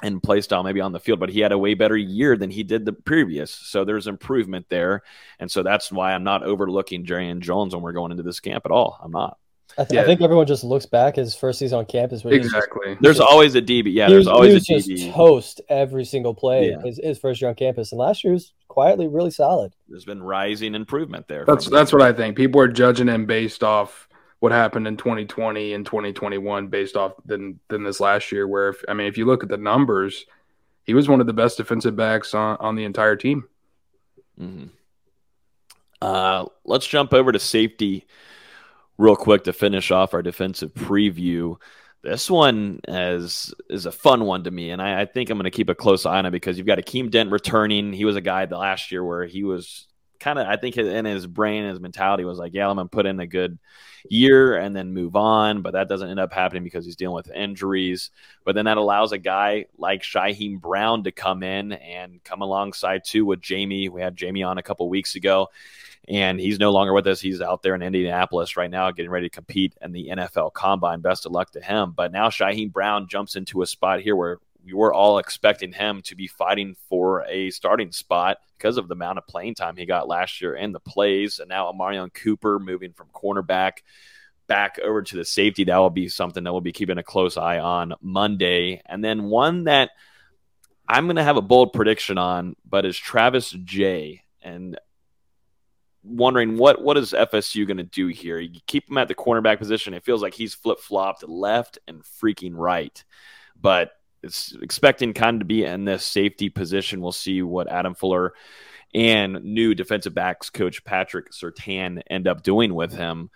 in play style maybe on the field, but he had a way better year than he did the previous. So there's improvement there. And so that's why I'm not overlooking Jarrian Jones when we're going into this camp at all. I'm not. I, th- yeah. I think everyone just looks back his first season on campus. Exactly. Just, there's always a DB. Yeah, there's was, always a DB. Just toast every single play yeah. his, his first year on campus, and last year was quietly really solid. There's been rising improvement there. That's that's what I think. People are judging him based off what happened in 2020 and 2021 based off than than this last year. Where if, I mean, if you look at the numbers, he was one of the best defensive backs on on the entire team. Mm-hmm. Uh, let's jump over to safety real quick to finish off our defensive preview. This one is is a fun one to me, and I, I think I'm going to keep a close eye on it because you've got Akeem Dent returning. He was a guy the last year where he was kind of I think in his brain, his mentality was like, yeah, I'm gonna put in a good year and then move on. But that doesn't end up happening because he's dealing with injuries. But then that allows a guy like Shyheim Brown to come in and come alongside too with Jammie. We had Jammie on a couple weeks ago and he's no longer with us. He's out there in Indianapolis right now, getting ready to compete in the NFL Combine. Best of luck to him. But now Shyheim Brown jumps into a spot here where we were all expecting him to be fighting for a starting spot because of the amount of playing time he got last year and the plays. And now Amarion Cooper moving from cornerback back over to the safety. That will be something that we'll be keeping a close eye on Monday. And then one that I'm going to have a bold prediction on, but is Travis Jay. And wondering what what is FSU going to do here? You keep him at the cornerback position. It feels like he's flip flopped left and freaking right, but it's expecting kind of to be in this safety position. We'll see what Adam Fuller and new defensive backs coach Patrick Surtain end up doing with him.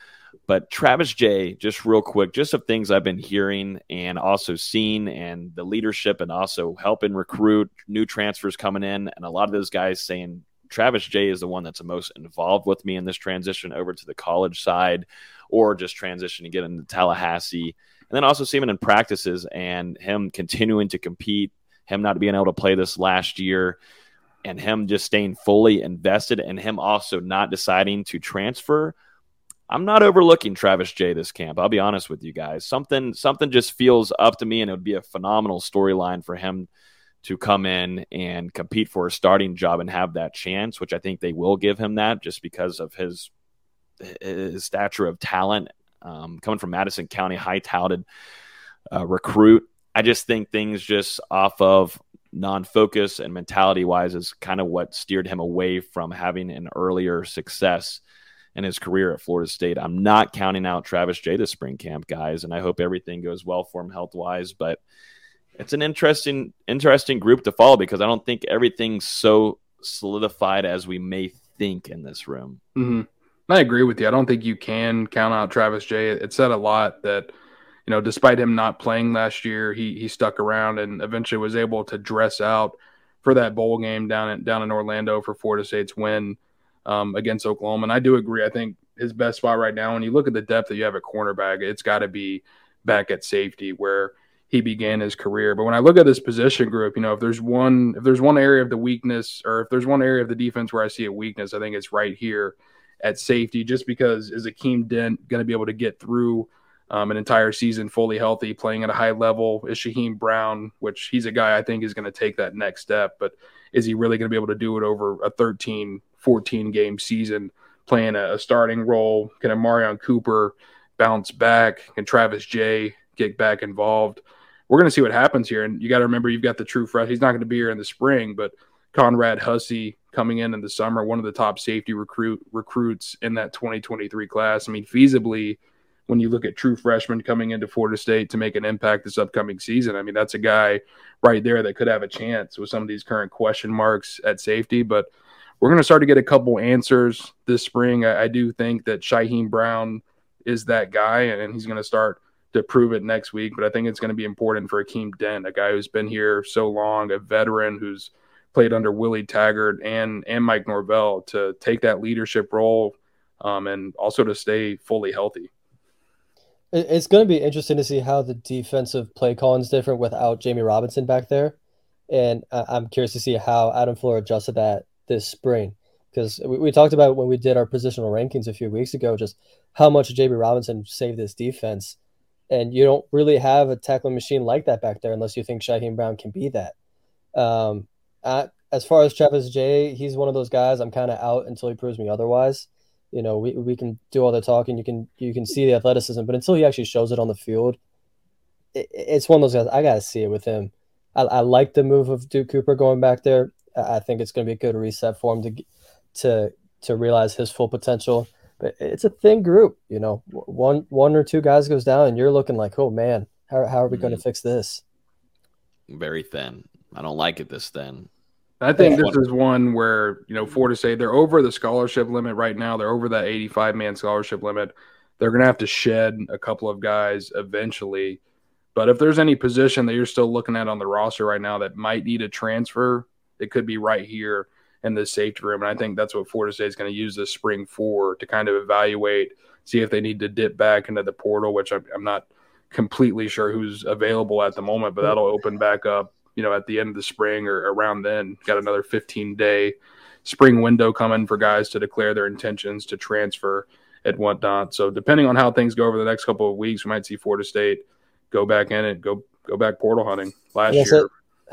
But Travis Jay, just real quick, just of things I've been hearing and also seeing, and the leadership, and also helping recruit new transfers coming in, and a lot of those guys saying Travis Jay is the one that's the most involved with me in this transition over to the college side or just transition to get into Tallahassee. And then also see him in practices and him continuing to compete, him not being able to play this last year, and him just staying fully invested, and him also not deciding to transfer. I'm not overlooking Travis Jay this camp. I'll be honest with you guys. Something something just feels up to me, and it would be a phenomenal storyline for him to come in and compete for a starting job and have that chance, which I think they will give him that just because of his his stature of talent um, coming from Madison County, high touted uh, recruit. I just think things just off of non focus and mentality wise is kind of what steered him away from having an earlier success in his career at Florida State. I'm not counting out Travis Jay this spring camp, guys, and I hope everything goes well for him health wise. But it's an interesting interesting group to follow because I don't think everything's so solidified as we may think in this room. Mm-hmm. I agree with you. I don't think you can count out Travis Jay. It said a lot that you know, despite him not playing last year, he he stuck around and eventually was able to dress out for that bowl game down in down in Orlando for Florida State's win um, against Oklahoma. And I do agree. I think his best spot right now, when you look at the depth that you have at cornerback, it's got to be back at safety where he began his career. But when I look at this position group, you know, if there's one if there's one area of the weakness or if there's one area of the defense where I see a weakness, I think it's right here at safety, just because is Akeem Dent going to be able to get through um, an entire season fully healthy, playing at a high level? Is Shyheim Brown, which he's a guy I think is going to take that next step, but is he really going to be able to do it over a 13, 14 game season, playing a, a starting role? Can Amarion Cooper bounce back? Can Travis Jay get back involved? we're going to see what happens here. And you got to remember, you've got the true fresh. He's not going to be here in the spring, but Conrad Hussey coming in in the summer, one of the top safety recruit recruits in that 2023 class. I mean, feasibly, when you look at true freshmen coming into Florida State to make an impact this upcoming season, I mean, that's a guy right there that could have a chance with some of these current question marks at safety. But we're going to start to get a couple answers this spring. I, I do think that Shyheim Brown is that guy, and, and he's going to start to prove it next week. But I think it's going to be important for Akeem Dent, a guy who's been here so long, a veteran who's played under Willie Taggart and and Mike Norvell to take that leadership role um, and also to stay fully healthy. It's going to be interesting to see how the defensive play calling is different without Jammie Robinson back there, and I'm curious to see how Adam Fuller adjusted that this spring because we, we, talked about when we did our positional rankings a few weeks ago, just how much Jammie Robinson saved this defense and you don't really have a tackling machine like that back there unless you think Shyheim Brown can be that. Um, as far as Travis Jay, he's one of those guys I'm kind of out until he proves me otherwise. You know, we, we can do all the talking, you can you can see the athleticism, but until he actually shows it on the field, it, it's one of those guys I got to see it with him. I, I like the move of Duke Cooper going back there. I think it's going to be a good reset for him to to to realize his full potential but it's a thin group. You know, one one or two guys goes down, and you're looking like, oh man, how how are we mm going to fix this? Very thin. I don't like it this thin. I think this is one where you know Florida State they're over the scholarship limit right now. They're over that 85 man scholarship limit. They're going to have to shed a couple of guys eventually. But if there's any position that you're still looking at on the roster right now that might need a transfer, it could be right here in the safety room. And I think that's what Florida State is going to use this spring for to kind of evaluate, see if they need to dip back into the portal, which I'm, I'm not completely sure who's available at the moment, but that'll open back up, you know, at the end of the spring or around then. Got another 15 day spring window coming for guys to declare their intentions to transfer and whatnot. So depending on how things go over the next couple of weeks, we might see Florida State go back in and go go back portal hunting. Last year,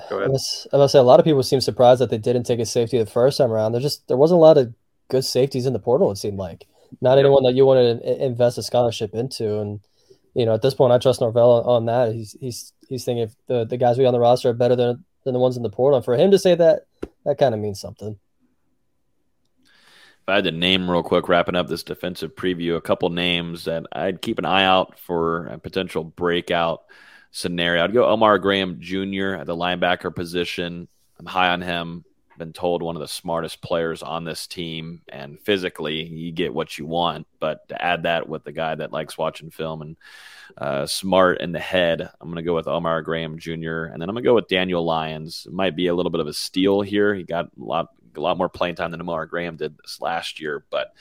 go ahead. I was say a lot of people seem surprised that they didn't take a safety the first time around. There just there wasn't a lot of good safeties in the portal. It seemed like not anyone that you want to invest a scholarship into. And you know, at this point, I trust Norvell on that. He's he's he's thinking if the the guys we on the roster are better than than the ones in the portal. For him to say that, that kind of means something. If I had to name real quick, wrapping up this defensive preview, a couple names that I'd keep an eye out for a potential breakout scenario. I'd go Omar Graham Jr. at the linebacker position. I'm high on him. Been told one of the smartest players on this team, and physically, you get what you want. But to add that with the guy that likes watching film and uh, smart in the head, I'm going to go with Omar Graham Jr. And then I'm going to go with Daniel Lyons. It might be a little bit of a steal here. He got a lot, a lot more playing time than Omar Graham did this last year, but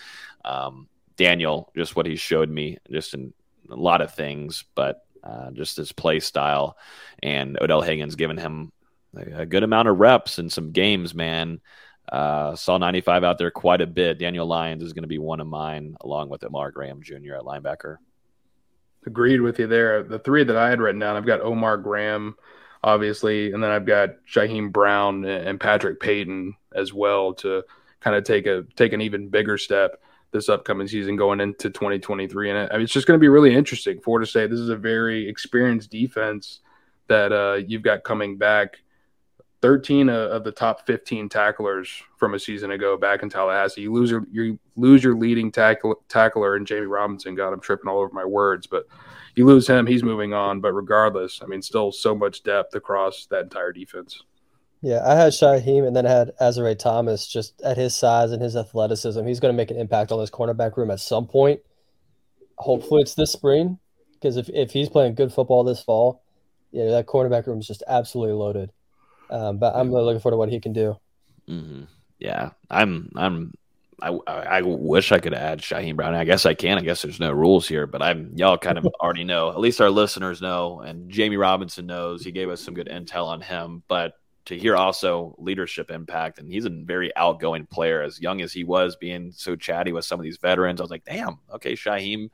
um, Daniel, just what he showed me, just in a lot of things, but uh, just his play style. And Odell Haggins giving him a, good amount of reps in some games, man. Uh, saw 95 out there quite a bit. Daniel Lyons is going to be one of mine, along with Omar Graham Jr. at linebacker. Agreed with you there. The three that I had written down, I've got Omar Graham, obviously, and then I've got Shyheim Brown and Patrick Payton as well to kind of take a take an even bigger step this upcoming season going into 2023. And I mean, it's just going to be really interesting. For to say this is a very experienced defense that uh, you've got coming back. 13 of the top 15 tacklers from a season ago back in Tallahassee. You lose your you lose your leading tackle, tackler and Jammie Robinson. God, I'm tripping all over my words, but you lose him, he's moving on. But regardless, I mean, still so much depth across that entire defense. Yeah, I had Shyheim and then I had Azareye'h Thomas just at his size and his athleticism. He's going to make an impact on this cornerback room at some point. Hopefully it's this spring because if, if he's playing good football this fall, yeah, that cornerback room is just absolutely loaded. Um, but I'm really looking forward to what he can do. Mm-hmm. Yeah, I'm. I'm. I, I wish I could add Shyheim Brown. I guess I can. I guess there's no rules here, but I'm y'all kind of already know. At least our listeners know, and Jammie Robinson knows. He gave us some good intel on him. But to hear also leadership impact, and he's a very outgoing player. As young as he was, being so chatty with some of these veterans, I was like, "Damn, okay, Shyheim,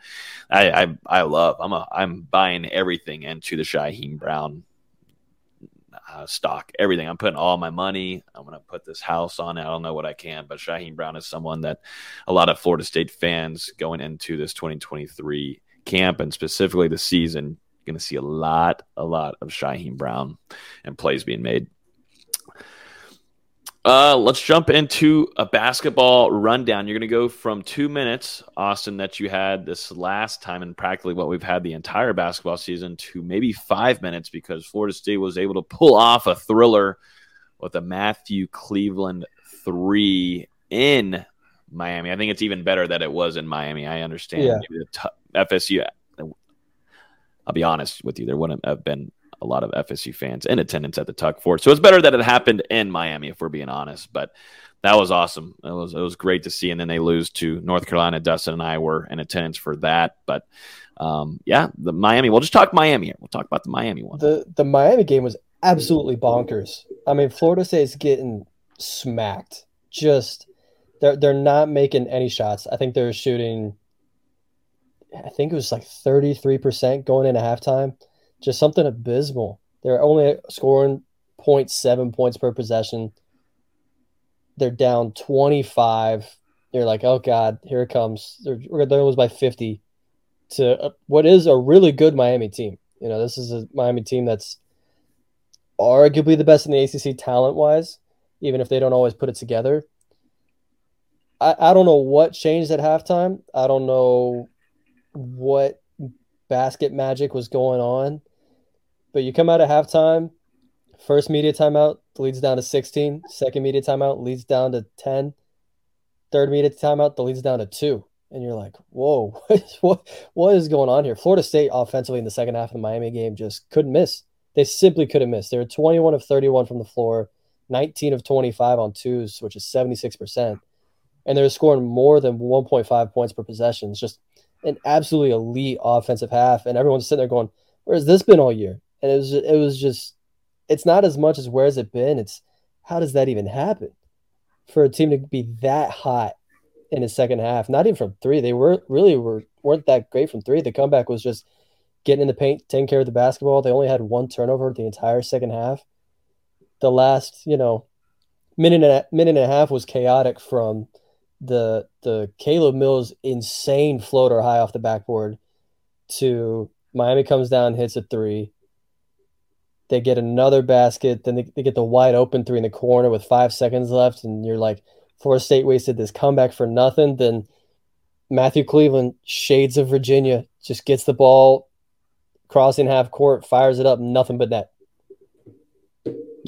I I, I love. I'm a I'm buying everything into the Shyheim Brown uh, stock, everything. I'm putting all my money. I'm going to put this house on it. I don't know what I can, but Shyheim Brown is someone that a lot of Florida State fans going into this 2023 camp and specifically the season, going to see a lot, a lot of Shyheim Brown and plays being made. Uh, let's jump into a basketball rundown. You're going to go from two minutes, Austin, that you had this last time, and practically what we've had the entire basketball season, to maybe five minutes because Florida State was able to pull off a thriller with a Matthew Cleveland three in Miami. I think it's even better that it was in Miami. I understand. Yeah. T- FSU. I'll be honest with you, there wouldn't have been a lot of FSU fans in attendance at the Tuck Ford. So it's better that it happened in Miami, if we're being honest. But that was awesome. It was it was great to see. And then they lose to North Carolina. Dustin and I were in attendance for that. But um, yeah, the Miami. We'll just talk Miami. We'll talk about the Miami one. The the Miami game was absolutely bonkers. I mean, Florida State's getting smacked. Just they're they're not making any shots. I think they're shooting. I think it was like thirty three percent going into halftime just something abysmal. They're only scoring 0.7 points per possession. They're down 25. You're like, oh God, here it comes. They're, they're lose by 50 to uh, what is a really good Miami team. You know, this is a Miami team that's arguably the best in the ACC talent wise, even if they don't always put it together. I, I don't know what changed at halftime. I don't know what basket magic was going on but you come out at halftime, first media timeout leads down to 16, second media timeout leads down to 10, third media timeout the leads down to 2. And you're like, whoa, what, what is going on here? Florida State offensively in the second half of the Miami game just couldn't miss. They simply couldn't miss. They were 21 of 31 from the floor, 19 of 25 on twos, which is 76%. And they're scoring more than 1.5 points per possession. It's just an absolutely elite offensive half. And everyone's sitting there going, Where's this been all year? And it was it was just it's not as much as where's it been, it's how does that even happen? For a team to be that hot in the second half, not even from three. They were really were weren't that great from three. The comeback was just getting in the paint, taking care of the basketball. They only had one turnover the entire second half. The last, you know, minute and a, minute and a half was chaotic from the the Caleb Mills insane floater high off the backboard to Miami comes down, hits a three. They get another basket, then they, they get the wide open three in the corner with five seconds left, and you're like, Florida State wasted this comeback for nothing. Then Matthew Cleveland, shades of Virginia, just gets the ball crossing half court, fires it up, nothing but net.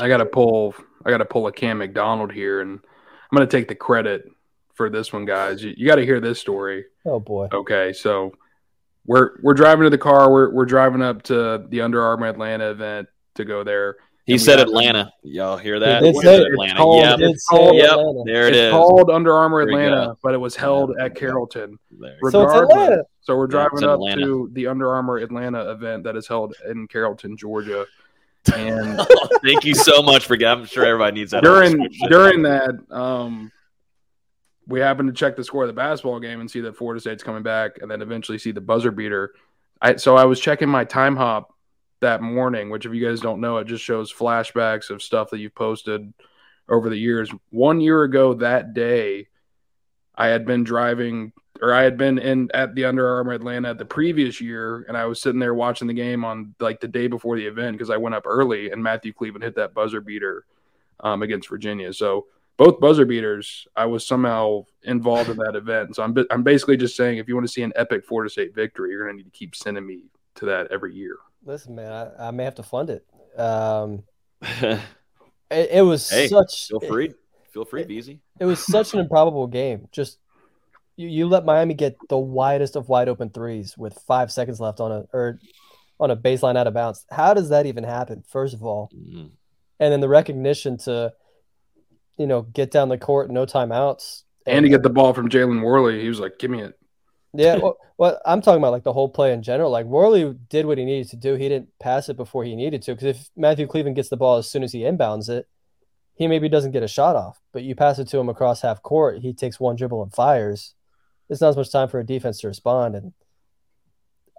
I got to pull. I got to pull a Cam McDonald here, and I'm going to take the credit for this one, guys. You, you got to hear this story. Oh boy. Okay, so we're we're driving to the car. We're we're driving up to the Under Armour Atlanta event to go there. He said Atlanta. Y'all hear that? He did say it. Atlanta. It's called- yep. it's called- yep. Atlanta. There it it's is. called Under Armour Atlanta, but it was held at Carrollton. There. So it's Atlanta. So we're driving it's in up Atlanta. to the Under Armour Atlanta event that is held in Carrollton, Georgia. And Thank you so much for. I'm sure everybody needs that. during during that, um, we happened to check the score of the basketball game and see that Florida State's coming back, and then eventually see the buzzer beater. I so I was checking my time hop that morning, which if you guys don't know, it just shows flashbacks of stuff that you've posted over the years. One year ago that day, I had been driving or I had been in at the Under Armour Atlanta the previous year, and I was sitting there watching the game on like the day before the event because I went up early, and Matthew Cleveland hit that buzzer beater um, against Virginia. So both buzzer beaters, I was somehow involved in that event. So I'm I'm basically just saying, if you want to see an epic Florida State victory, you're going to need to keep sending me to that every year. Listen, man, I, I may have to fund it. Um, it, it was hey, such feel free. Feel free, Veazey. it was such an improbable game. Just you, you let Miami get the widest of wide open threes with five seconds left on a or on a baseline out of bounds. How does that even happen? First of all, Mhm. and then the recognition to, you know, get down the court, no timeouts, And to get the ball from Jalen Warley, he was like, "Give me it." Yeah, well, well, I'm talking about like the whole play in general. Like Warley did what he needed to do. He didn't pass it before he needed to. Because if Matthew Cleveland gets the ball as soon as he inbounds it, he maybe doesn't get a shot off. But you pass it to him across half court, he takes one dribble and fires. It's not as much time for a defense to respond. And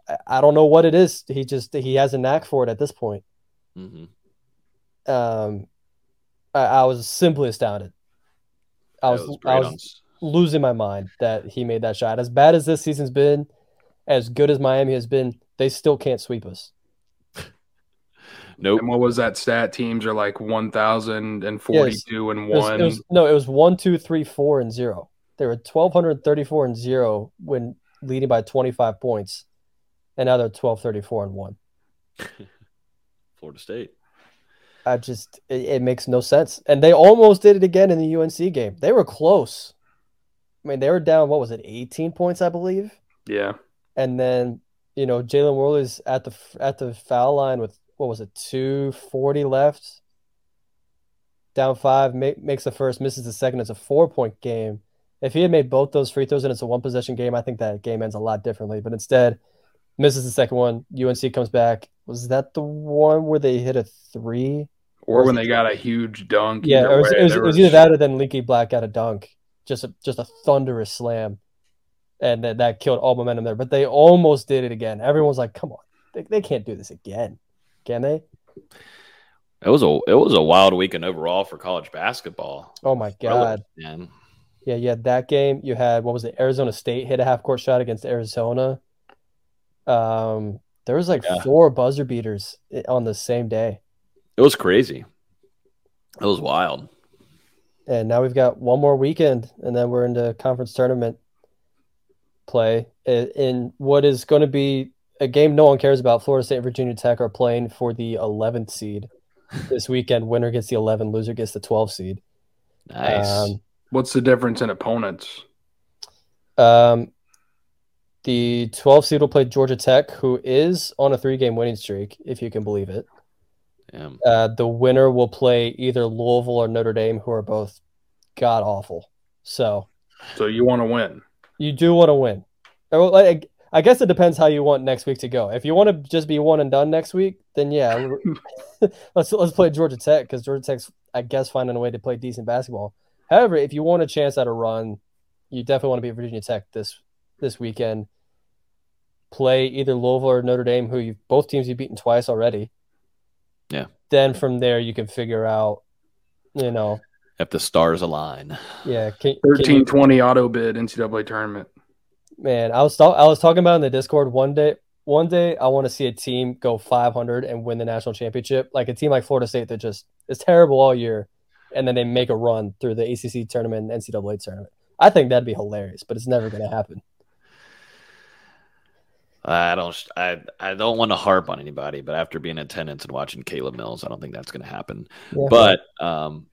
I, I don't know what it is. He just he has a knack for it at this point. Mhm. Um, I, I was simply astounded. I That was, I was losing my mind that he made that shot. As bad as this season's been, as good as Miami has been, they still can't sweep us. Nope. And what was that stat? Teams are like 1,042 and It was, one. it was no, it was one, two, three, four, and zero. They were twelve hundred thirty-four and zero when leading by twenty-five points, and now they're twelve thirty-four and one. Florida State. I just it, it makes no sense. And they almost did it again in the UNC game. They were close. I mean, they were down. What was it, eighteen points, I believe. yeah. And then you know Jalen Warley's at the at the foul line with what was it, two forty left. Down five, make, makes the first, misses the second. It's a four point game. If he had made both those free throws and it's a one possession game, I think that game ends a lot differently. But instead, misses the second one. UNC comes back. Was that the one where they hit a three? Or when they got a huge dunk. Yeah, it was, it was, it was either that or then Leaky Black got a dunk, just a just a thunderous slam, and then that killed all momentum there. But they almost did it again. Everyone's like, "Come on, they, they can't do this again, can they?" It was a it was a wild weekend overall for college basketball. Oh my god, yeah, you had that game. You had what was it? Arizona State hit a half court shot against Arizona. Um, there was like Yeah. four buzzer beaters on the same day, it was crazy. It was wild. And now we've got one more weekend, and then we're into conference tournament play in what is going to be a game no one cares about. Florida State and Virginia Tech are playing for the 11th seed this weekend. Winner gets the 11, loser gets the 12 seed. Nice. Um, What's the difference in opponents? Um, the 12 seed will play Georgia Tech, who is on a three game winning streak, if you can believe it. Damn. Uh, the winner will play either Louisville or Notre Dame, who are both god awful. So So you want to win? you do want to win. I guess it depends how you want next week to go. If you want to just be one and done next week, then yeah, let's let's play Georgia Tech because Georgia Tech's I guess finding a way to play decent basketball. However, if you want a chance at a run, you definitely want to be at Virginia Tech this this weekend. Play either Louisville or Notre Dame, who you both teams you've beaten twice already. Yeah. Then from there you can figure out, you know, If the stars align. yeah, can, can you- Thirteen twenty auto bid NCAA tournament. Man, I was talk- I was talking about in the Discord one day. One day, I want to see a team go 500 and win the national championship, like a team like Florida State that just is terrible all year, and then they make a run through the ACC tournament and NCAA tournament. I think that'd be hilarious, but it's never going to happen. I don't. I I don't want to harp on anybody, but after being in attendance and watching Caleb Mills, I don't think that's going to happen. Yeah. But um,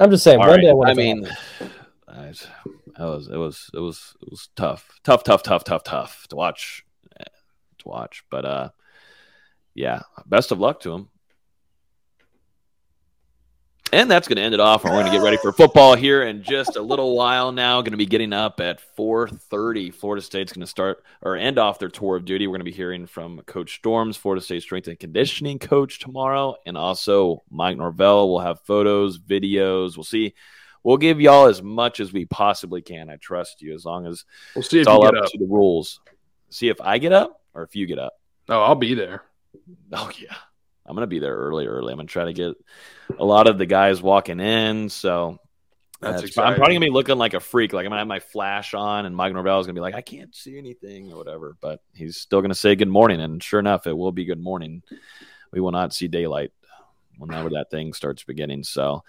I'm just saying. One right. day, I, I mean, happen. I, was- I was it was it was it was tough, tough, tough, tough, tough, tough to watch, eh, to watch. But uh, yeah, best of luck to him. And that's going to end it off. and We're going to get ready for football here in just a little while now. Going to be getting up at 4:30. Florida State's going to start or end off their tour of duty. We're going to be hearing from Coach Storms, Florida State strength and conditioning coach tomorrow, and also Mike Norvell. We'll have photos, videos. We'll see. We'll give y'all as much as we possibly can. I trust you, as long as We'll see if it's all up, up. to the rules. See if I get up or if you get up. Oh, I'll be there. Oh yeah, I'm gonna be there early. Early. I'm gonna try to get a lot of the guys walking in. So That's that's- I'm probably gonna be looking like a freak. Like I'm gonna have my flash on, and Mike Norvell is gonna be like, I can't see anything or whatever. But he's still gonna say good morning, and sure enough, it will be good morning. We will not see daylight whenever that thing starts beginning. So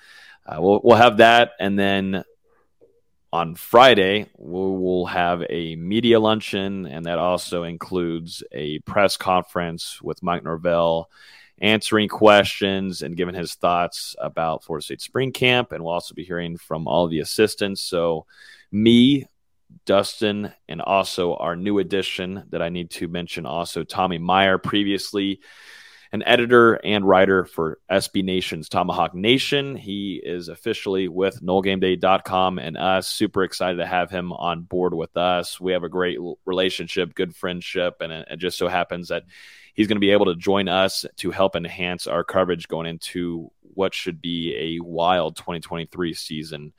uh, we'll we'll have that, and then on Friday, we will have a media luncheon, and that also includes a press conference with Mike Norvell answering questions and giving his thoughts about Florida State spring camp. And we'll also be hearing from all the assistants. So, me, Dustin, and also our new addition that I need to mention also Tommy Meyer, previously an editor and writer for SB Nation's Tomahawk Nation. He is officially with NoleGameDay.com and us. Super excited to have him on board with us. We have a great relationship, good friendship, and it, just so happens that he's going to be able to join us to help enhance our coverage going into what should be a wild 2023 season.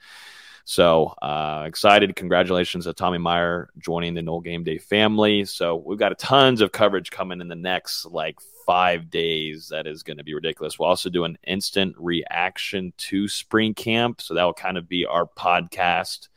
So uh, excited! Congratulations to Tommy Meyer joining the Nole Game Day family. So we've got tons of coverage coming in the next like five days. That is going to be ridiculous. We'll also do an instant reaction to spring camp, so that will kind of be our podcast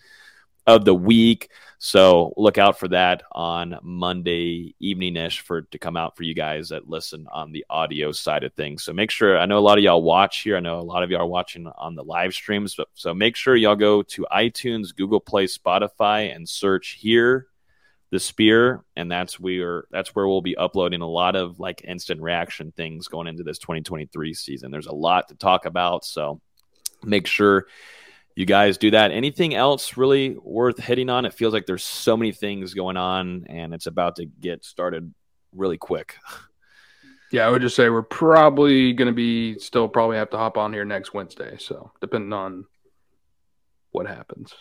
of the week. So look out for that on Monday evening ish for to come out for you guys that listen on the audio side of things. So make sure I know a lot of y'all watch Hear. I know a lot of y'all are watching on the live streams, but so make sure y'all go to iTunes, Google Play, Spotify, and search here the spear and that's where that's where we'll be uploading a lot of like instant reaction things going into this 2023 season there's a lot to talk about so make sure you guys do that anything else really worth hitting on it feels like there's so many things going on and it's about to get started really quick Yeah, I would just say we're probably going to be still probably have to hop on here next Wednesday. So depending on what happens.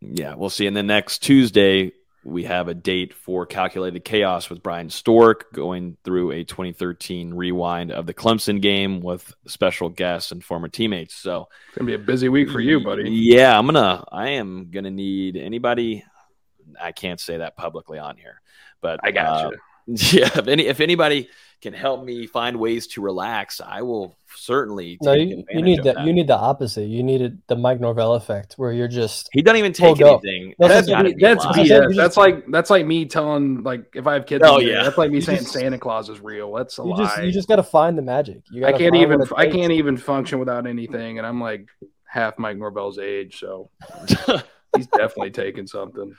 Yeah, we'll see. And then next Tuesday, we have a date for Calculated Chaos with Bryan Stork going through a 2013 rewind of the Clemson game with special guests and former teammates. So It's going to be a busy week for you, buddy. Yeah, I'm gonna. I am gonna need anybody. I can't say that publicly on here, but I got uh, Yeah, if any if anybody can help me find ways to relax, I will certainly. No, take you, you advantage need of the that. you need the opposite. You needed the Mike Norvell effect, where you're just He doesn't even take anything. No, That's, that's- be that's. BS. BS. just- That's like that's like me telling like if I have kids. Oh, in yeah. that's like me You saying just- Santa Claus is real. That's a you lie. just you just got to find the magic. You I can't even I takes. can't even function without anything, and I'm like half Mike Norvell's age, so he's definitely taking something.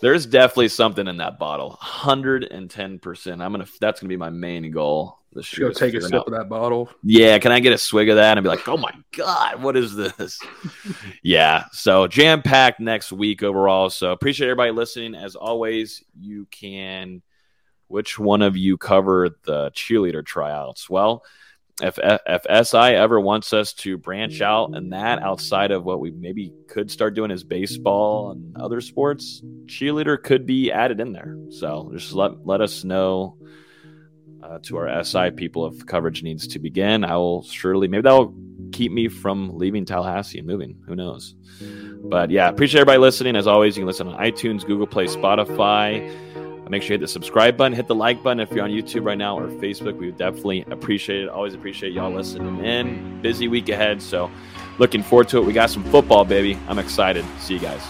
There's definitely something in that bottle. Hundred and ten percent. I'm gonna. That's gonna be my main goal this year. go take a sip out- of that bottle. Yeah, can I get a swig of that and be like, oh my God, what is this? yeah, so jam packed next week overall. So appreciate everybody listening. As always, you can, which one of you cover the cheerleader tryouts? Well, if if SI ever wants us to branch out and that outside of what we maybe could start doing is baseball and other sports, cheerleader could be added in there. So just let let us know uh, to our SI people if coverage needs to begin. I will surely maybe that'll keep me from leaving Tallahassee and moving. Who knows? But yeah, appreciate everybody listening. As always, you can listen on iTunes, Google Play, Spotify. Make sure you hit the subscribe button, hit the like button if you're on YouTube right now or Facebook. We would definitely appreciate it. Always appreciate y'all listening in. Busy week ahead, so looking forward to it. We got some football, baby. I'm excited. See you guys.